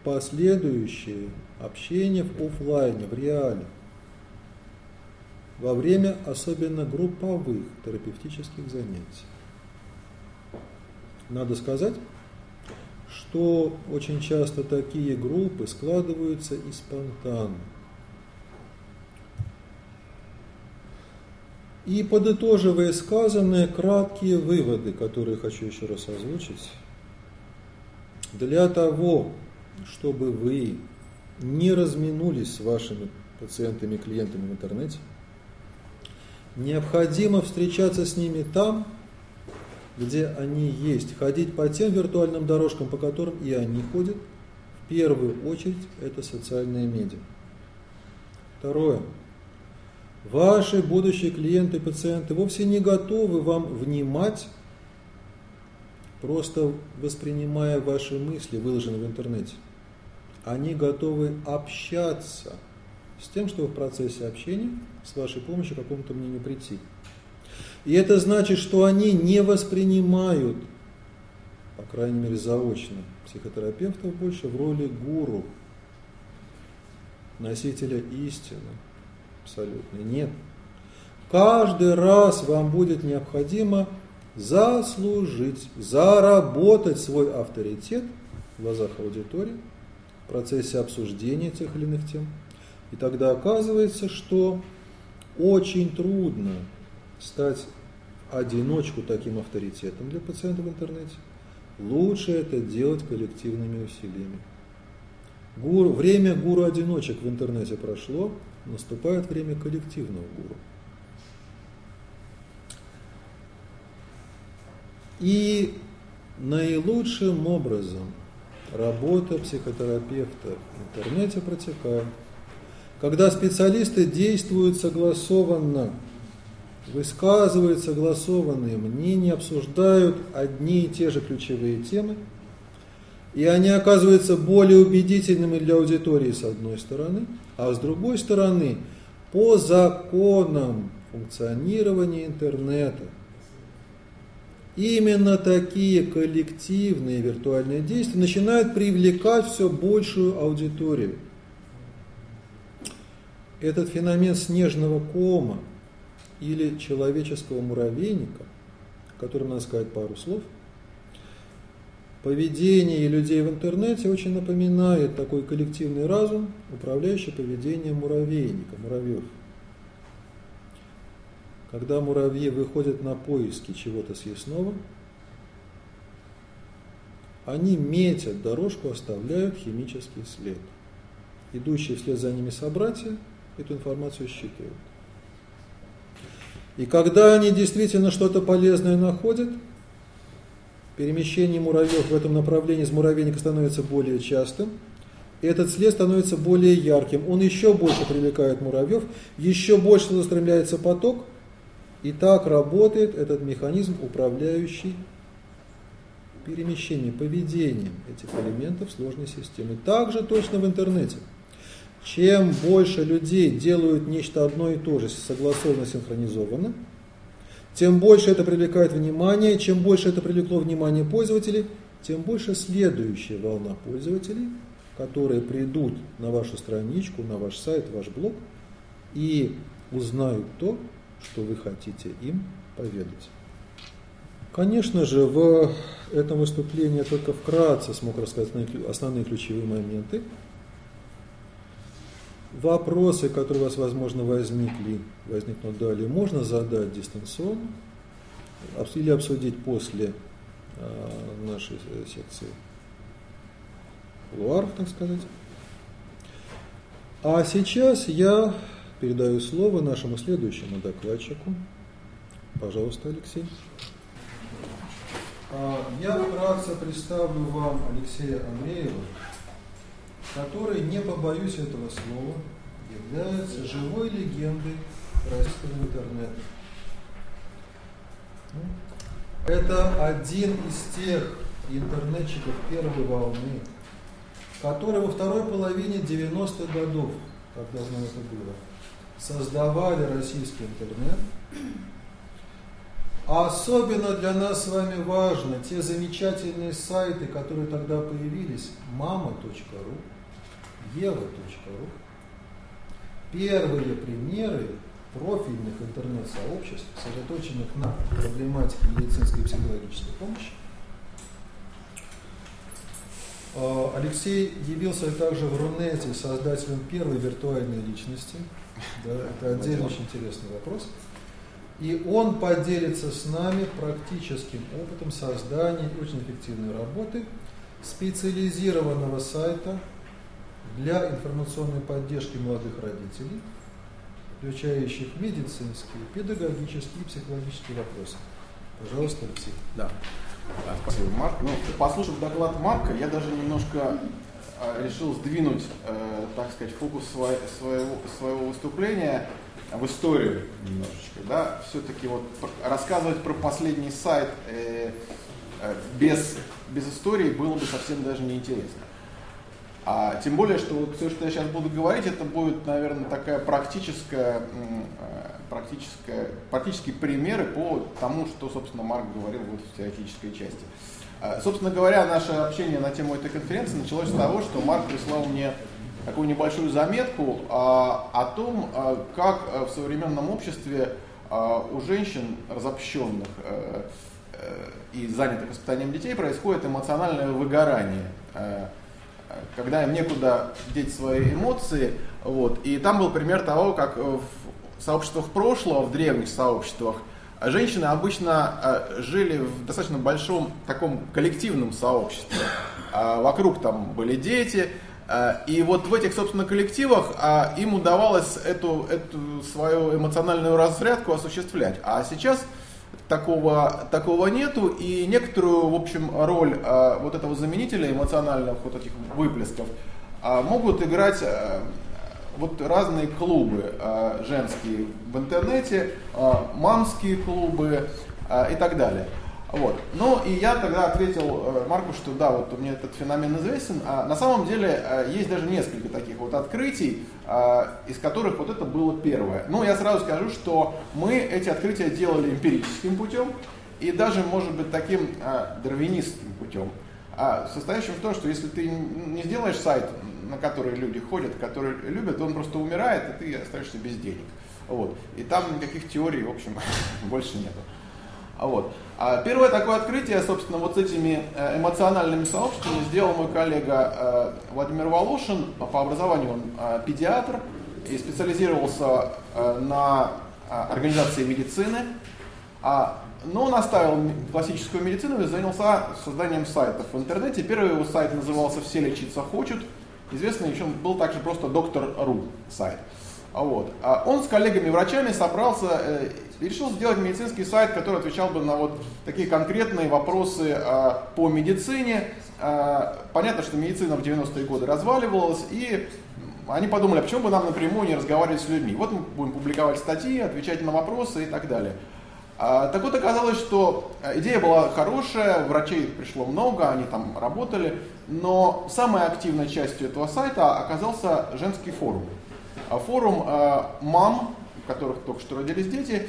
в последующее общение в офлайне, в реале, во время особенно групповых терапевтических занятий. Надо сказать, что очень часто такие группы складываются и спонтанно. И подытоживая сказанное, краткие выводы, которые хочу еще раз озвучить. Для того, чтобы вы не разминулись с вашими пациентами, клиентами в интернете, необходимо встречаться с ними там, где они есть, ходить по тем виртуальным дорожкам, по которым и они ходят. В первую очередь это социальные медиа. Второе. Ваши будущие клиенты, пациенты вовсе не готовы вам внимать, просто воспринимая ваши мысли, выложенные в интернете. Они готовы общаться с тем, чтобы в процессе общения с вашей помощью к какому-то мнению прийти. И это значит, что они не воспринимают, по крайней мере заочно, психотерапевтов больше в роли гуру, носителя истины. Абсолютно нет. Каждый раз вам будет необходимо заслужить, заработать свой авторитет в глазах аудитории в процессе обсуждения тех или иных тем. И тогда оказывается, что очень трудно стать одиночку таким авторитетом для пациента в интернете, лучше это делать коллективными усилиями. Гуру, время гуру-одиночек в интернете прошло, наступает время коллективного гуру. И наилучшим образом работа психотерапевта в интернете протекает, когда специалисты действуют согласованно высказывают согласованные мнения, обсуждают одни и те же ключевые темы, и они оказываются более убедительными для аудитории с одной стороны, а с другой стороны, по законам функционирования интернета, именно такие коллективные виртуальные действия начинают привлекать все большую аудиторию. Этот феномен снежного кома или человеческого муравейника, о котором надо сказать пару слов, поведение людей в интернете очень напоминает такой коллективный разум, управляющий поведением муравейника, муравьев. Когда муравьи выходят на поиски чего-то съестного, они метят дорожку, оставляют химический след. Идущие вслед за ними собратья эту информацию считывают. И когда они действительно что-то полезное находят, перемещение муравьев в этом направлении из муравейника становится более частым, и этот след становится более ярким. Он еще больше привлекает муравьев, еще больше устремляется поток, и так работает этот механизм, управляющий перемещением, поведением этих элементов сложной системы. Также точно в интернете. Чем больше людей делают нечто одно и то же, согласованно, синхронизованно, тем больше это привлекает внимание, чем больше это привлекло внимание пользователей, тем больше следующая волна пользователей, которые придут на вашу страничку, на ваш сайт, ваш блог и узнают то, что вы хотите им поведать. Конечно же, в этом выступлении я только вкратце смог рассказать основные ключевые моменты. Вопросы, которые у вас, возможно, возникли, возникнут далее, можно задать дистанционно или обсудить после э, нашей э, секции луаров, так сказать. А сейчас я передаю слово нашему следующему докладчику. Пожалуйста, Алексей. А, я вкратце представлю вам Алексея Андреева, который, не побоюсь этого слова, является живой легендой российского интернета. Это один из тех интернетчиков первой волны, которые во второй половине 90-х годов, как давно это было, создавали российский интернет. А особенно для нас с вами важно те замечательные сайты, которые тогда появились, mama.ru, eva.ru, первые примеры профильных интернет-сообществ, сосредоточенных на проблематике медицинской и психологической помощи. А, Алексей явился также в Рунете создателем первой виртуальной личности – да, это отдельно очень интересный вопрос. И он поделится с нами практическим опытом создания очень эффективной работы специализированного сайта для информационной поддержки молодых родителей, включающих медицинские, педагогические и психологические вопросы. Пожалуйста, Алексей. Да. Спасибо, Марк. Ну, послушав доклад Марка, я даже немножко а, решил сдвинуть, э, так сказать, фокус своего, своего выступления в историю немножечко, да, все-таки вот рассказывать про последний сайт э, э, без, без истории было бы совсем даже неинтересно. А тем более, что вот все, что я сейчас буду говорить, это будет, наверное, такая практическая, практическая, практические примеры по тому, что, собственно, Марк говорил вот в теоретической части. А, собственно говоря, наше общение на тему этой конференции началось с того, что Марк прислал мне такую небольшую заметку а, о том, а, как в современном обществе у женщин разобщенных и занятых воспитанием детей происходит эмоциональное выгорание, когда им некуда деть свои эмоции. Вот. И там был пример того, как в сообществах прошлого, в древних сообществах, а женщины обычно э, жили в достаточно большом таком коллективном сообществе. А вокруг там были дети, э, и вот в этих, собственно, коллективах им удавалось эту, эту свою эмоциональную разрядку осуществлять. А сейчас такого, такого нету, и некоторую, в общем, роль э, вот этого заменителя эмоциональных вот этих выплесков могут играть вот разные клубы э, женские в интернете, э, мамские клубы э, и так далее. Вот. Ну и я тогда ответил э, Марку, что да, вот мне этот феномен известен. А на самом деле э, есть даже несколько таких вот открытий, э, из которых вот это было первое. Ну я сразу скажу, что мы эти открытия делали эмпирическим путем. и даже, может быть, таким дарвинистским путем, а, состоящим в том, что если ты не сделаешь сайт, на который люди ходят, который любят, он просто умирает, и ты остаешься без денег. Вот. И там никаких теорий, в общем, больше нету. А вот. А первое такое открытие, собственно, вот с этими э, эмоциональными сообществами сделал мой коллега э, Владимир Волошин. По образованию он э, педиатр и специализировался на организации медицины. А, но он оставил классическую медицину и занялся созданием сайтов в интернете. Первый его сайт назывался «Все лечиться хочут». Известный еще был также просто «Доктор.ру» сайт. А вот. Он с коллегами-врачами собрался и решил сделать медицинский сайт, который отвечал бы на вот такие конкретные вопросы а, по медицине. Понятно, что медицина в 90-е годы разваливалась, и они подумали, а почему бы нам напрямую не разговаривать с людьми? Вот мы будем публиковать статьи, отвечать на вопросы и так далее. Так вот оказалось, что идея была хорошая, врачей пришло много, они там работали, но самой активной частью этого сайта оказался женский форум. А форум э, мам, у которых только что родились дети,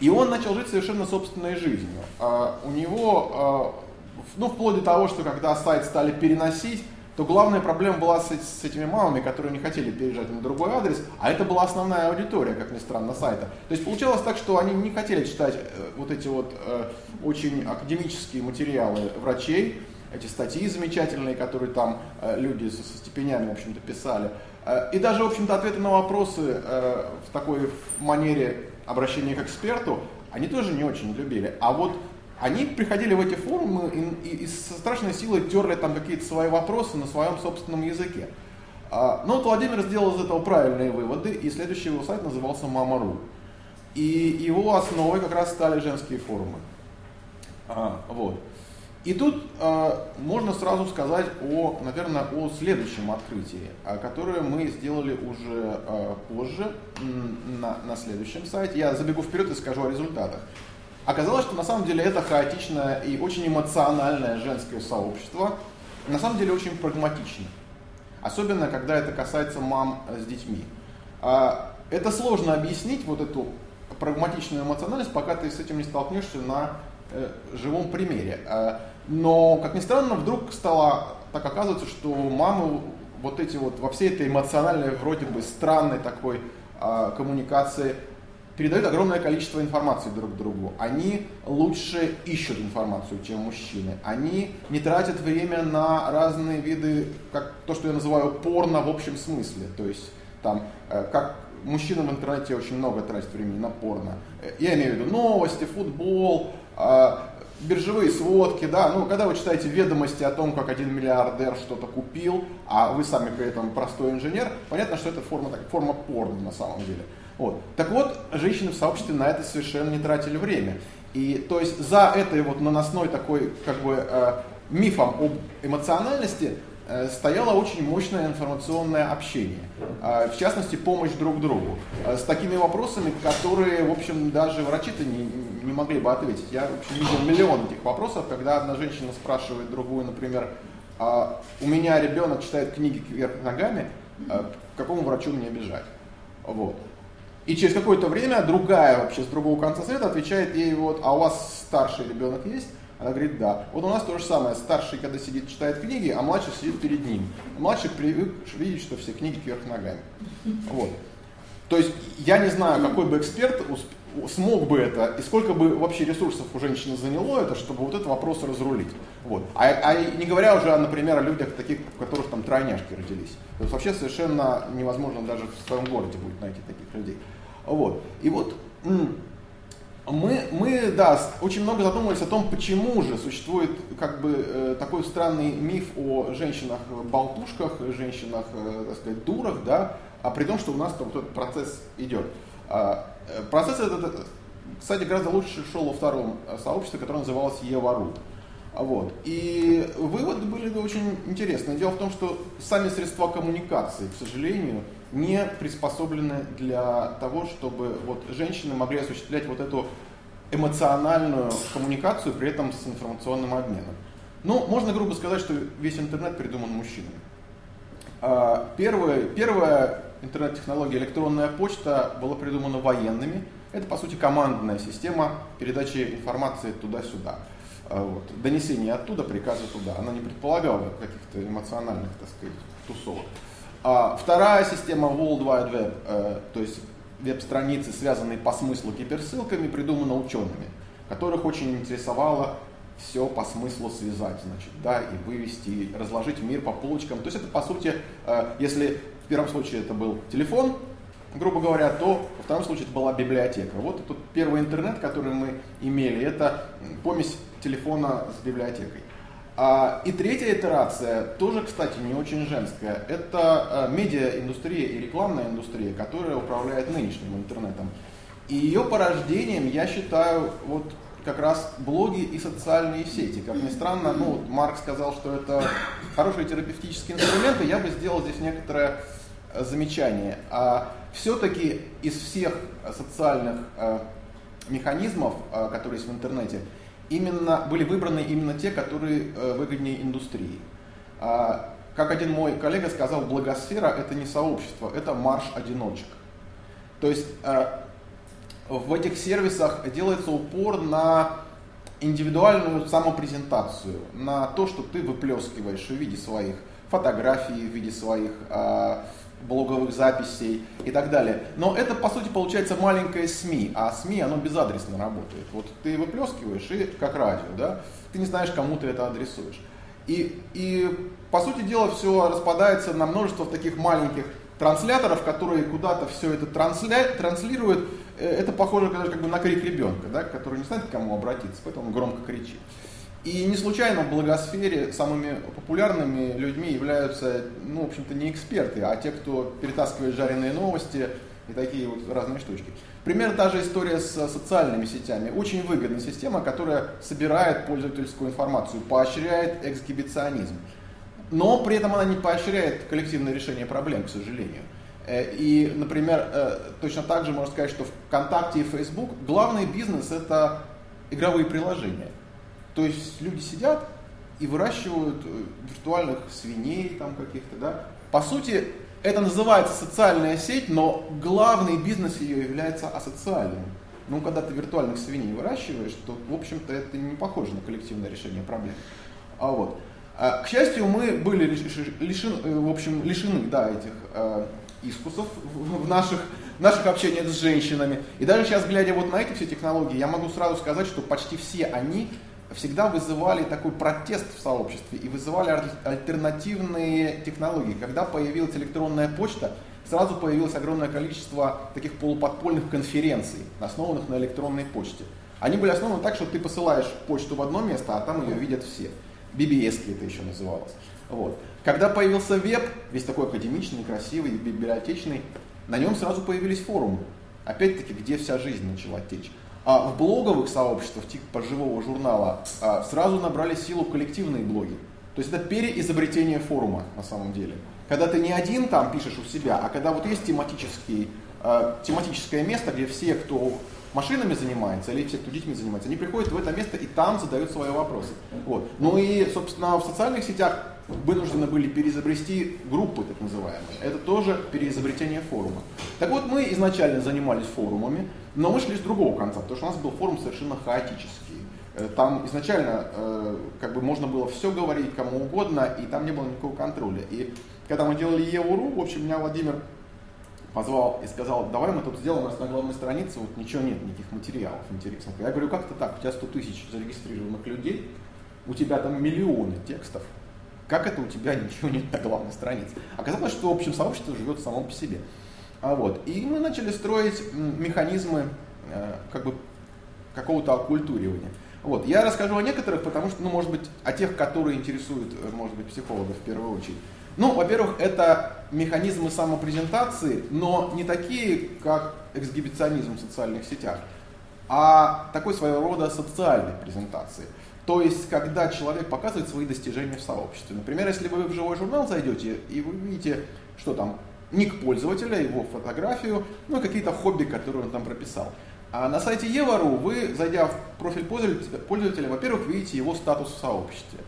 и он начал жить совершенно собственной жизнью. А у него, э, ну, вплоть до того, что когда сайт стали переносить, то главная проблема была с, с этими мамами, которые не хотели переезжать на другой адрес, а это была основная аудитория, как ни странно, сайта. То есть получалось так, что они не хотели читать э, вот эти вот э, очень академические материалы врачей, эти статьи замечательные, которые там э, люди со, со степенями, в общем-то, писали. Э, и даже, в общем-то, ответы на вопросы э, в такой манере обращения к эксперту, они тоже не очень любили. А вот они приходили в эти форумы и, и, и со страшной силой терли там какие-то свои вопросы на своем собственном языке. А, но вот Владимир сделал из этого правильные выводы, и следующий его сайт назывался Мама.ру. И его основой как раз стали женские форумы. А, вот. И тут э, можно сразу сказать о, наверное, о следующем открытии, которое мы сделали уже э, позже на, на следующем сайте. Я забегу вперед и скажу о результатах. Оказалось, что на самом деле это хаотичное и очень эмоциональное женское сообщество, на самом деле очень прагматично. Особенно, когда это касается мам с детьми. А, это сложно объяснить, вот эту прагматичную эмоциональность, пока ты с этим не столкнешься на э, живом примере. А, но, как ни странно, вдруг стало так оказываться, что мамы вот эти вот во всей этой эмоциональной, вроде бы странной такой э, коммуникации передают огромное количество информации друг другу. Они лучше ищут информацию, чем мужчины. Они не тратят время на разные виды, как то, что я называю порно в общем смысле. То есть там, э, как мужчина в интернете очень много тратит времени на порно. Э, я имею в виду новости, футбол, э, биржевые сводки, да, ну, когда вы читаете ведомости о том, как один миллиардер что-то купил, а вы сами при этом простой инженер, понятно, что это форма, так, форма порно на самом деле. Вот. Так вот, женщины в сообществе на это совершенно не тратили время. И то есть за этой вот наносной такой как бы э, мифом об эмоциональности стояло очень мощное информационное общение, э, в частности, помощь друг другу, э, с такими вопросами, которые, в общем, даже врачи-то не, не могли бы ответить. Я, в общем, видел миллион этих вопросов, когда одна женщина спрашивает другую, например, «А у меня ребенок читает книги вверх ногами, к какому врачу мне бежать? Вот. И через какое-то время другая вообще с другого конца света отвечает ей, вот, а у вас старший ребенок есть? Она говорит, да. Вот у нас то же самое. Старший, когда сидит, читает книги, а младший сидит перед ним. Младший привык видеть, что все книги кверх ногами. Вот. То есть я не знаю, какой бы эксперт смог бы это, и сколько бы вообще ресурсов у женщины заняло это, чтобы вот этот вопрос разрулить. Вот. А, а не говоря уже, например, о людях таких, у которых там тройняшки родились. То есть вообще совершенно невозможно даже в своем городе будет найти таких людей. Вот. И вот мы, мы, да, очень много задумывались о том, почему же существует как бы э, такой странный миф о женщинах-болтушках, женщинах, э, так сказать, дурах, да, а при том, что у нас вот этот процесс идет. А, э, процесс этот, кстати, гораздо лучше шел во втором сообществе, которое называлось Евару. Вот. И выводы были очень интересные. Дело в том, что сами средства коммуникации, к сожалению, не приспособлены для того, чтобы вот женщины могли осуществлять вот эту эмоциональную коммуникацию, при этом с информационным обменом. Ну, можно грубо сказать, что весь интернет придуман мужчинами. А, первая, первая интернет-технология электронная почта была придумана военными. Это, по сути, командная система передачи информации туда-сюда. А, вот. Донесение оттуда, приказы туда. Она не предполагала каких-то эмоциональных, так сказать, тусовок. А вторая система World Wide Web, э, то есть веб-страницы, связанные по смыслу гиперссылками, придумана учеными, которых очень интересовало все по смыслу связать, значит, да, и вывести, и разложить мир по полочкам. То есть это, по сути, э, если в первом случае это был телефон, грубо говоря, то во втором случае это была библиотека. Вот этот первый интернет, который мы имели, это помесь телефона с библиотекой. А, и третья итерация, тоже, кстати, не очень женская, это э, медиаиндустрия и рекламная индустрия, которая управляет нынешним интернетом. И ее порождением я считаю вот как раз блоги и социальные сети. Как ни странно, ну, Марк сказал, что это хорошие терапевтические инструменты, я бы сделал здесь некоторое э, замечание. А все-таки из всех социальных э, механизмов, которые есть в интернете, именно, были выбраны именно те, которые выгоднее индустрии. А, как один мой коллега сказал, благосфера это не сообщество, это марш одиночек. То есть в этих сервисах делается упор на индивидуальную самопрезентацию, на то, что ты выплескиваешь в виде своих фотографий, в виде своих э, блоговых записей и так далее. Но это, по сути, получается маленькое СМИ, а СМИ, оно безадресно работает. Вот ты выплескиваешь, и как радио, да, ты не знаешь, кому ты это адресуешь. И, и по сути дела, все распадается на множество таких маленьких трансляторов, которые куда-то все это трансля... транслируют, э, это похоже как бы на крик ребенка, да, который не знает, к кому обратиться, поэтому он громко кричит. И не случайно в благосфере самыми популярными людьми являются, ну, в общем-то, не эксперты, а те, кто перетаскивает жареные новости и такие вот разные штучки. Примерно та же история с социальными сетями. Очень выгодная система, которая собирает пользовательскую информацию, поощряет эксгибиционизм но при этом она не поощряет коллективное решение проблем, к сожалению. Э, и, например, э, точно так же можно сказать, что ВКонтакте и Facebook главный бизнес это игровые приложения. То есть люди сидят и выращивают э, виртуальных свиней там каких-то, да. По сути, это называется социальная сеть, но главный бизнес ее является асоциальным. Ну, когда ты виртуальных свиней выращиваешь, то, в общем-то, это не похоже на коллективное решение проблем. А вот. А, к счастью, мы были лишены, э, в общем, лишены да, этих э, искусов в наших, в наших общениях с женщинами. И даже сейчас, глядя вот на эти все технологии, я могу сразу сказать, что почти все они всегда вызывали такой протест в сообществе и вызывали альтернативные технологии. Когда появилась электронная почта, сразу появилось огромное количество таких полуподпольных конференций, основанных на электронной почте. Они были основаны так, что ты посылаешь почту в одно место, а там ее видят все. BBS это еще называлось. Вот. Когда появился веб, весь такой академичный, красивый, библиотечный, на нем сразу появились форумы. Опять-таки, где вся жизнь начала течь. А в блоговых сообществах типа живого журнала а, сразу набрали силу коллективные блоги. То есть это переизобретение форума на самом деле. Когда ты не один там пишешь у себя, а когда вот есть тематический, э, тематическое место, где все, кто машинами занимается или все, кто детьми занимается, они приходят в это место и там задают свои вопросы. Вот. Ну и, собственно, в социальных сетях вынуждены были переизобрести группы, так называемые. Это тоже переизобретение форума. Так вот, мы изначально занимались форумами, но мы шли с другого конца, потому что у нас был форум совершенно хаотический. Э, там изначально э, как бы можно было все говорить кому угодно, и там не было никакого контроля. И когда мы делали Еву.ру, в общем, меня Владимир позвал и сказал, давай мы тут сделаем у нас на главной странице, вот ничего нет, никаких материалов интересных. Я говорю, как это так, у тебя 100 тысяч зарегистрированных людей, у тебя там миллионы текстов, как это у тебя ничего нет на главной странице? Оказалось, что общее сообщество живет само по себе. А вот. И мы начали строить механизмы э, как бы какого-то оккультуривания. Вот. Я расскажу о некоторых, потому что, ну, может быть, о тех, которые интересуют, э, может быть, психологов в первую очередь. Ну, во-первых, это механизмы самопрезентации, но не такие, как эксгибиционизм в социальных сетях, а такой своего рода социальной презентации. То есть, когда человек показывает свои достижения в сообществе. Например, если вы в живой журнал зайдете, и вы видите, что там ник пользователя, его фотографию, ну какие-то хобби, которые он там прописал. А на сайте Ева.ру вы, зайдя в профиль пользователя, пользователя во-первых, видите его статус в сообществе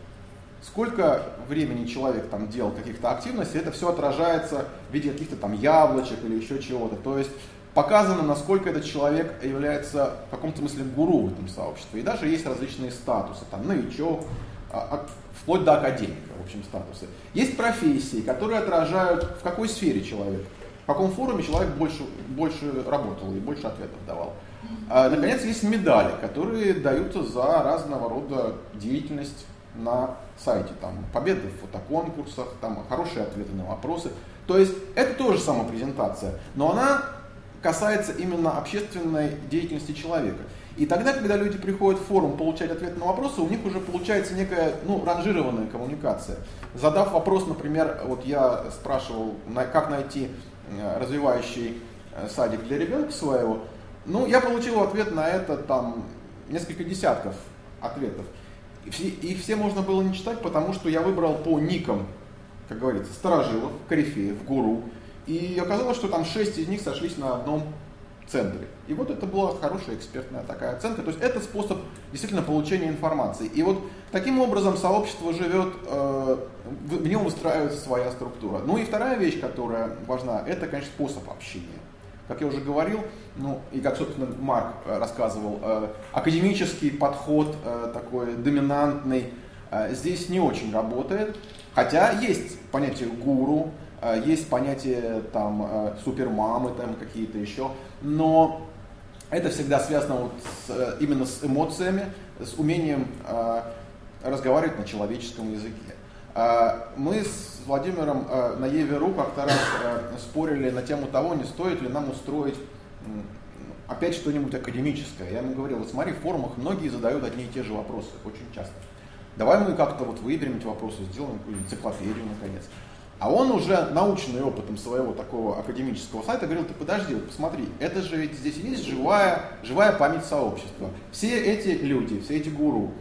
сколько времени человек там делал каких-то активностей, это все отражается в виде каких-то там яблочек или еще чего-то. То есть показано, насколько этот человек является в каком-то смысле гуру в этом сообществе. И даже есть различные статусы, там новичок, а, а, вплоть до академика, в общем, статусы. Есть профессии, которые отражают, в какой сфере человек, в каком форуме человек больше, больше работал и больше ответов давал. А, наконец, есть медали, которые даются за разного рода деятельность на сайте. Там победы в фотоконкурсах, там хорошие ответы на вопросы. То есть это тоже самопрезентация, но она касается именно общественной деятельности человека. И тогда, когда люди приходят в форум получать ответы на вопросы, у них уже получается некая ну, ранжированная коммуникация. Задав вопрос, например, вот я спрашивал, как найти э, развивающий э, садик для ребенка своего, ну, я получил ответ на это там несколько десятков ответов. Их все можно было не читать, потому что я выбрал по никам, как говорится, старожилов, корифеев, гуру. И оказалось, что там шесть из них сошлись на одном центре. И вот это была хорошая экспертная такая оценка. То есть это способ действительно получения информации. И вот таким образом сообщество живет, э, в нем выстраивается своя структура. Ну и вторая вещь, которая важна, это, конечно, способ общения. Как я уже говорил, ну и как, собственно, Марк э, рассказывал, э, академический подход такой доминантный здесь не очень работает. Хотя есть понятие гуру, есть понятие там супермамы, там какие-то еще, но это всегда связано вот с, именно с эмоциями, с умением разговаривать на человеческом языке. Мы с Владимиром на Еве.ру как-то раз спорили на тему того, не стоит ли нам устроить опять что-нибудь академическое. Я ему говорил, вот смотри, в форумах многие задают одни и те же вопросы, очень часто. Давай мы как-то вот выберем эти вопросы, сделаем какую-нибудь энциклопедию, наконец. А он уже научный опытом своего такого академического сайта говорил, ты подожди, вот посмотри, это же ведь здесь есть живая, живая память сообщества. Все эти люди, все эти гуру,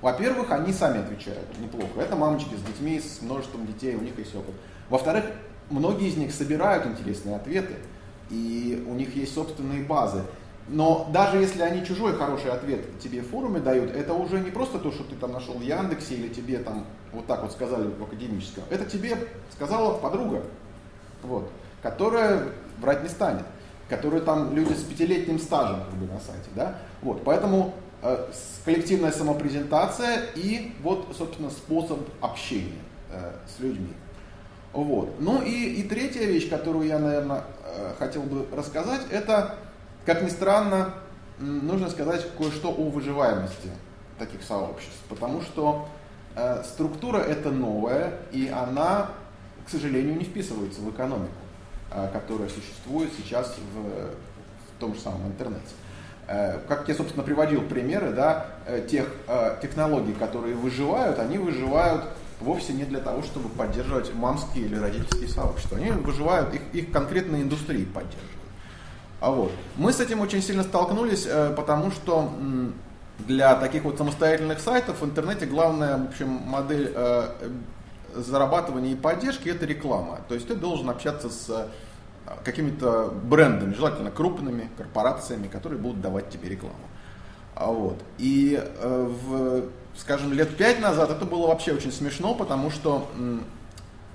во-первых, они сами отвечают неплохо. Это мамочки с детьми, с множеством детей, у них есть опыт. Во-вторых, многие из них собирают интересные ответы и у них есть собственные базы. Но даже если они чужой хороший ответ тебе в форуме дают, это уже не просто то, что ты там нашел в Яндексе или тебе там вот так вот сказали в академическом. Это тебе сказала подруга, вот, которая врать не станет, которая там люди с пятилетним стажем как бы, на сайте. Да? Вот, поэтому э, коллективная самопрезентация и вот, собственно, способ общения э, с людьми. Вот. Ну и, и третья вещь, которую я, наверное, э, хотел бы рассказать, это, как ни странно, нужно сказать кое-что о выживаемости таких сообществ. Потому что структура это новая, и она, к сожалению, не вписывается в экономику, э, которая существует сейчас в, в том же самом интернете. Э, как я, собственно, приводил примеры да, э, тех э, технологий, которые выживают, они выживают вовсе не для того, чтобы поддерживать мамские или родительские сообщества. Они выживают, их, их конкретные индустрии поддерживают. А вот. Мы с этим очень сильно столкнулись, э, потому что для таких вот самостоятельных сайтов в интернете главная в общем, модель э, зарабатывания и поддержки это реклама. То есть ты должен общаться с э, какими-то брендами, желательно крупными корпорациями, которые будут давать тебе рекламу. А вот. И в скажем, лет пять назад это было вообще очень смешно, потому что м,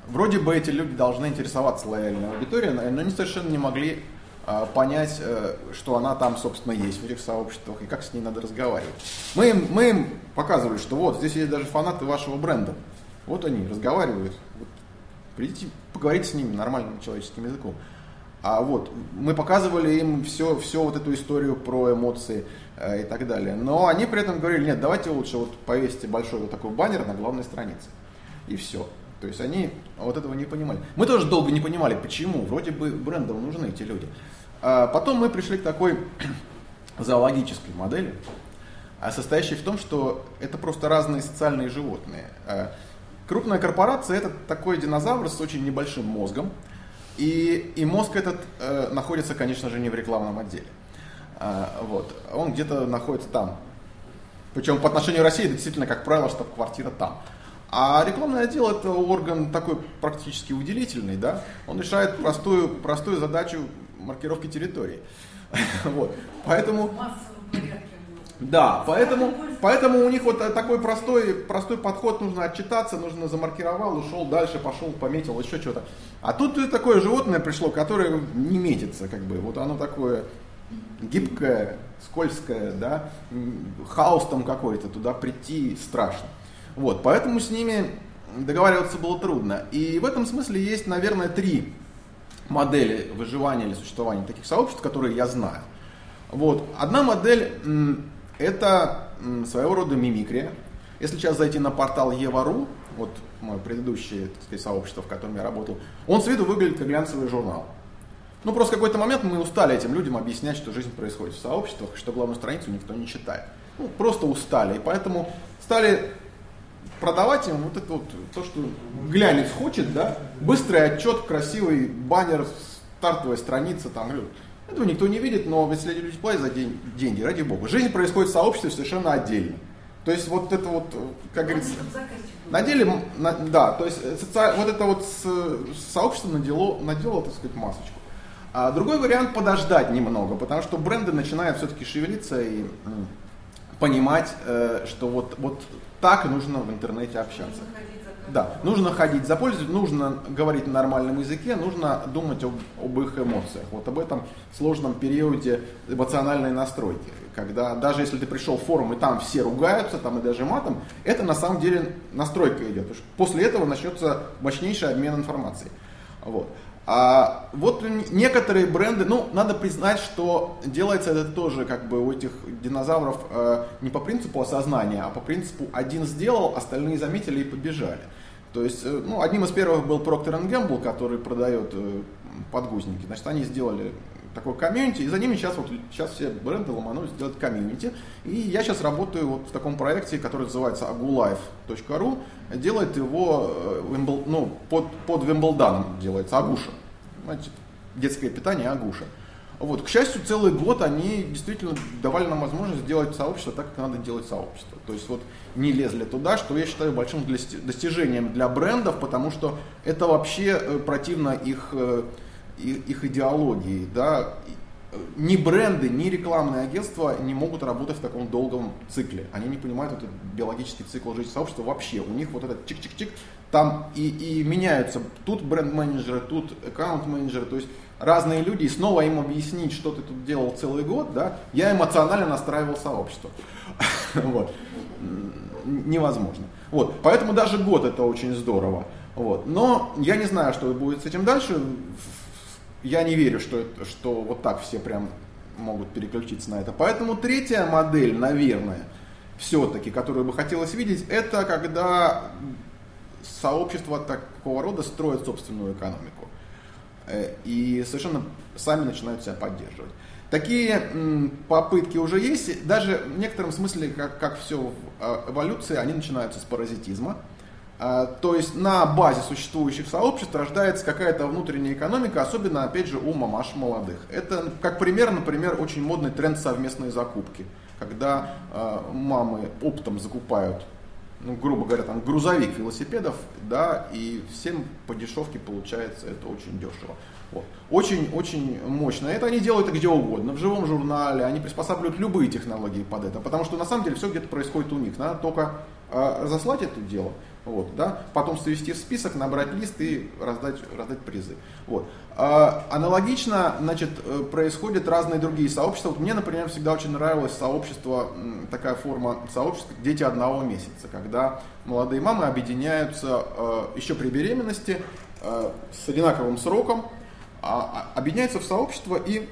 вроде бы эти люди должны интересоваться лояльной аудиторией, но они совершенно не могли понять, а, что она там, собственно, есть в этих сообществах и как с ней надо разговаривать. Мы им, мы им показывали, что вот, здесь есть даже фанаты вашего бренда. Вот они разговаривают. Вот, придите, поговорите с ними нормальным человеческим языком. А вот мы показывали им все, все вот эту историю про эмоции э, и так далее. Но они при этом говорили, нет, давайте лучше вот повесите большой вот такой баннер на главной странице. И все. То есть они вот этого не понимали. Мы тоже долго не понимали, почему. Вроде бы брендам нужны эти люди. А потом мы пришли к такой зоологической модели, а состоящей в том, что это просто разные социальные животные. А крупная корпорация это такой динозавр с очень небольшим мозгом, и, и мозг этот э, находится, конечно же, не в рекламном отделе. А, вот. Он где-то находится там. Причем по отношению к России это действительно, как правило, штаб-квартира там. А рекламный отдел это орган такой практически выделительный, да? Он решает простую, простую задачу маркировки территории. Вот. Поэтому... Да, поэтому, поэтому у них вот такой простой, простой подход, нужно отчитаться, нужно замаркировал, ушел дальше, пошел, пометил, еще что-то. А тут такое животное пришло, которое не метится, как бы, вот оно такое гибкое, скользкое, да, хаос там какой-то, туда прийти страшно. Вот, поэтому с ними договариваться было трудно. И в этом смысле есть, наверное, три модели выживания или существования таких сообществ, которые я знаю. Вот. Одна модель – это своего рода мимикрия. Если сейчас зайти на портал Ева.ру, вот мое предыдущее так сказать, сообщество, в котором я работал, он с виду выглядит как глянцевый журнал. Ну, просто какой-то момент мы устали этим людям объяснять, что жизнь происходит в сообществах, что главную страницу никто не читает. Ну, просто устали. И поэтому стали продавать им вот это вот, то, что глянец хочет, да, быстрый отчет, красивый баннер, стартовая страница, там, этого никто не видит, но если люди платят за день, деньги, ради бога. Жизнь происходит в сообществе совершенно отдельно. То есть вот это вот, как говорится, на деле, на, да, то есть соци... вот это вот сообщество надело, надело, так сказать, масочку. А другой вариант подождать немного, потому что бренды начинают все-таки шевелиться и понимать, э, что вот, вот так нужно в интернете общаться. Да, нужно ходить за пользователем, нужно говорить на нормальном языке, нужно думать об, об их эмоциях. Вот об этом сложном периоде эмоциональной настройки. Когда даже если ты пришел в форум и там все ругаются, там и даже матом, это на самом деле настройка идет. После этого начнется мощнейший обмен информацией. Вот. А вот некоторые бренды, ну, надо признать, что делается это тоже как бы у этих динозавров э, не по принципу осознания, а по принципу один сделал, остальные заметили и побежали. То есть, э, ну, одним из первых был Procter Gamble, который продает э, подгузники. Значит, они сделали такой комьюнити, и за ними сейчас, вот, сейчас все бренды ломанулись сделать комьюнити. И я сейчас работаю вот в таком проекте, который называется agulife.ru. Делает его э, ну, под, под Вимблданом, делается Агуша. Знаете, детское питание Агуша. Вот. К счастью, целый год они действительно давали нам возможность сделать сообщество так, как надо делать сообщество. То есть вот не лезли туда, что я считаю большим достижением для брендов, потому что это вообще э, противно их э, их идеологии. Да? Ни бренды, ни рекламные агентства не могут работать в таком долгом цикле. Они не понимают этот биологический цикл жизни сообщества вообще. У них вот этот чик-чик-чик, там и, и меняются. Тут бренд-менеджеры, тут аккаунт-менеджеры. То есть разные люди, и снова им объяснить, что ты тут делал целый год, да, я эмоционально настраивал сообщество. Вот. Невозможно. Вот. Поэтому даже год это очень здорово. Вот. Но я не знаю, что будет с этим дальше я не верю, что, что вот так все прям могут переключиться на это. Поэтому третья модель, наверное, все-таки, которую бы хотелось видеть, это когда сообщества такого рода строят собственную экономику. Э, и совершенно сами начинают себя поддерживать. Такие попытки уже есть, даже в некотором смысле, как, как все в э, эволюции, они начинаются с паразитизма. А, то есть на базе существующих сообществ рождается какая-то внутренняя экономика, особенно, опять же, у мамаш молодых. Это, как пример, например, очень модный тренд совместной закупки, когда э, мамы оптом закупают, ну, грубо говоря, там грузовик велосипедов, да, и всем по дешевке получается это очень дешево. Вот. Очень, очень мощно. Это они делают где угодно, в живом журнале, они приспосабливают любые технологии под это, потому что на самом деле все где-то происходит у них. Надо только э, разослать это дело, вот, да? Потом свести в список, набрать лист и раздать, раздать призы. Вот. А, аналогично значит, э, происходят разные другие сообщества. Вот мне, например, всегда очень нравилось сообщество, такая форма сообщества «Дети одного месяца», когда молодые мамы объединяются э, еще при беременности э, с одинаковым сроком, а, а, объединяются в сообщество и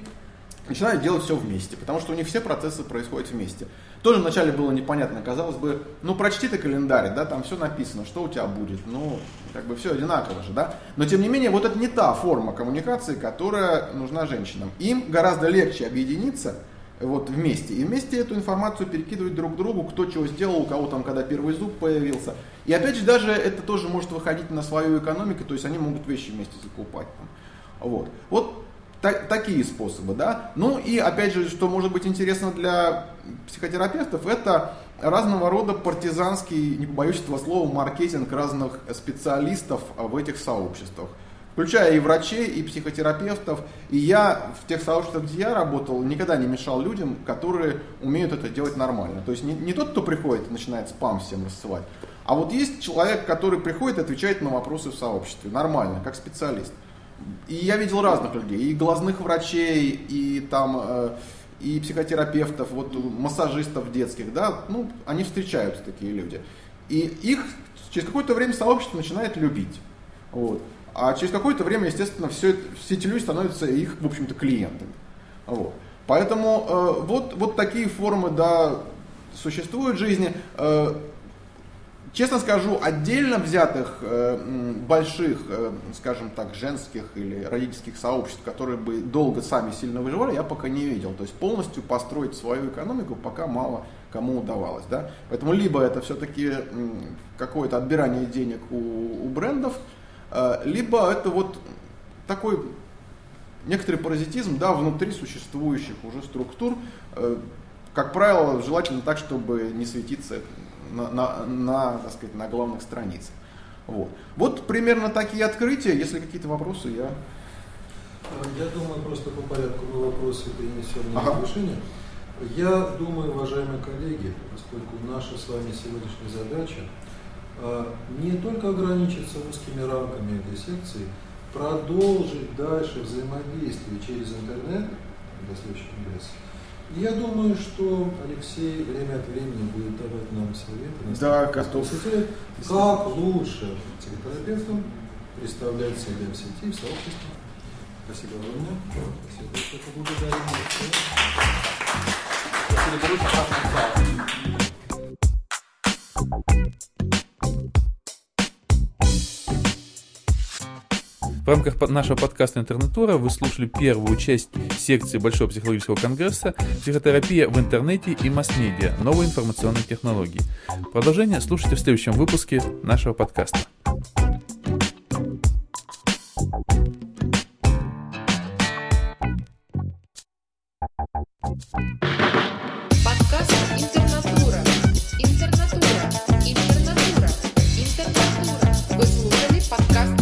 начинают делать все вместе, потому что у них все процессы происходят вместе. Тоже вначале было непонятно, казалось бы, ну прочти ты календарь, да, там все написано, что у тебя будет, ну, как бы все одинаково же, да. Но тем не менее, вот это не та форма коммуникации, которая нужна женщинам. Им гораздо легче объединиться вот вместе. И вместе эту информацию перекидывать друг другу, кто чего сделал, у кого там, когда первый зуб появился. И опять же, даже это тоже может выходить на свою экономику, то есть они могут вещи вместе закупать. Там. Вот. вот так, такие способы, да. Ну и опять же, что может быть интересно для психотерапевтов, это разного рода партизанский, не побоюсь этого слова, маркетинг разных специалистов в этих сообществах. включая и врачей, и психотерапевтов. И я в тех сообществах, где я работал, никогда не мешал людям, которые умеют это делать нормально. То есть не, не тот, кто приходит и начинает спам всем рассылать, а вот есть человек, который приходит и отвечает на вопросы в сообществе, нормально, как специалист. И я видел разных людей, и глазных врачей, и там э, и психотерапевтов, вот массажистов детских, да, ну, они встречаются такие люди. И их через какое-то время сообщество начинает любить. Вот. А через какое-то время, естественно, все, все эти люди становятся их, в общем-то, клиентами. Вот. Поэтому э, вот, вот такие формы, да, существуют в жизни. Э, честно скажу, отдельно взятых э, больших, э, скажем так, женских или родительских сообществ, которые бы долго сами сильно выживали, я пока не видел. То есть полностью построить свою экономику пока мало кому удавалось. Да? Поэтому либо это все-таки какое-то отбирание денег у, у брендов, Э, либо это вот такой некоторый паразитизм да, внутри существующих уже структур, э, как правило, желательно так, чтобы не светиться на, на, на, так сказать, на главных страницах. Вот. вот примерно такие открытия. Если какие-то вопросы, я... Я думаю, просто по порядку мы вопросы перенесем на ага. решение. Я думаю, уважаемые коллеги, поскольку наша с вами сегодняшняя задача а, не только ограничиться узкими рамками этой секции, продолжить дальше взаимодействие через интернет до следующего конгресса. Я думаю, что Алексей время от времени будет давать нам советы. Да, готов. Как лучше психотерапевтам представлять себя в сети, в сообществе. Спасибо огромное. Спасибо, что поблагодарим. Спасибо В рамках нашего подкаста «Интернатура» вы слушали первую часть секции Большого психологического конгресса «Психотерапия в интернете и масс-медиа. Новые информационные технологии». Продолжение слушайте в следующем выпуске нашего подкаста. Подкаст «Интернатура». Интернатура. Интернатура. Интернатура. Вы слушали подкаст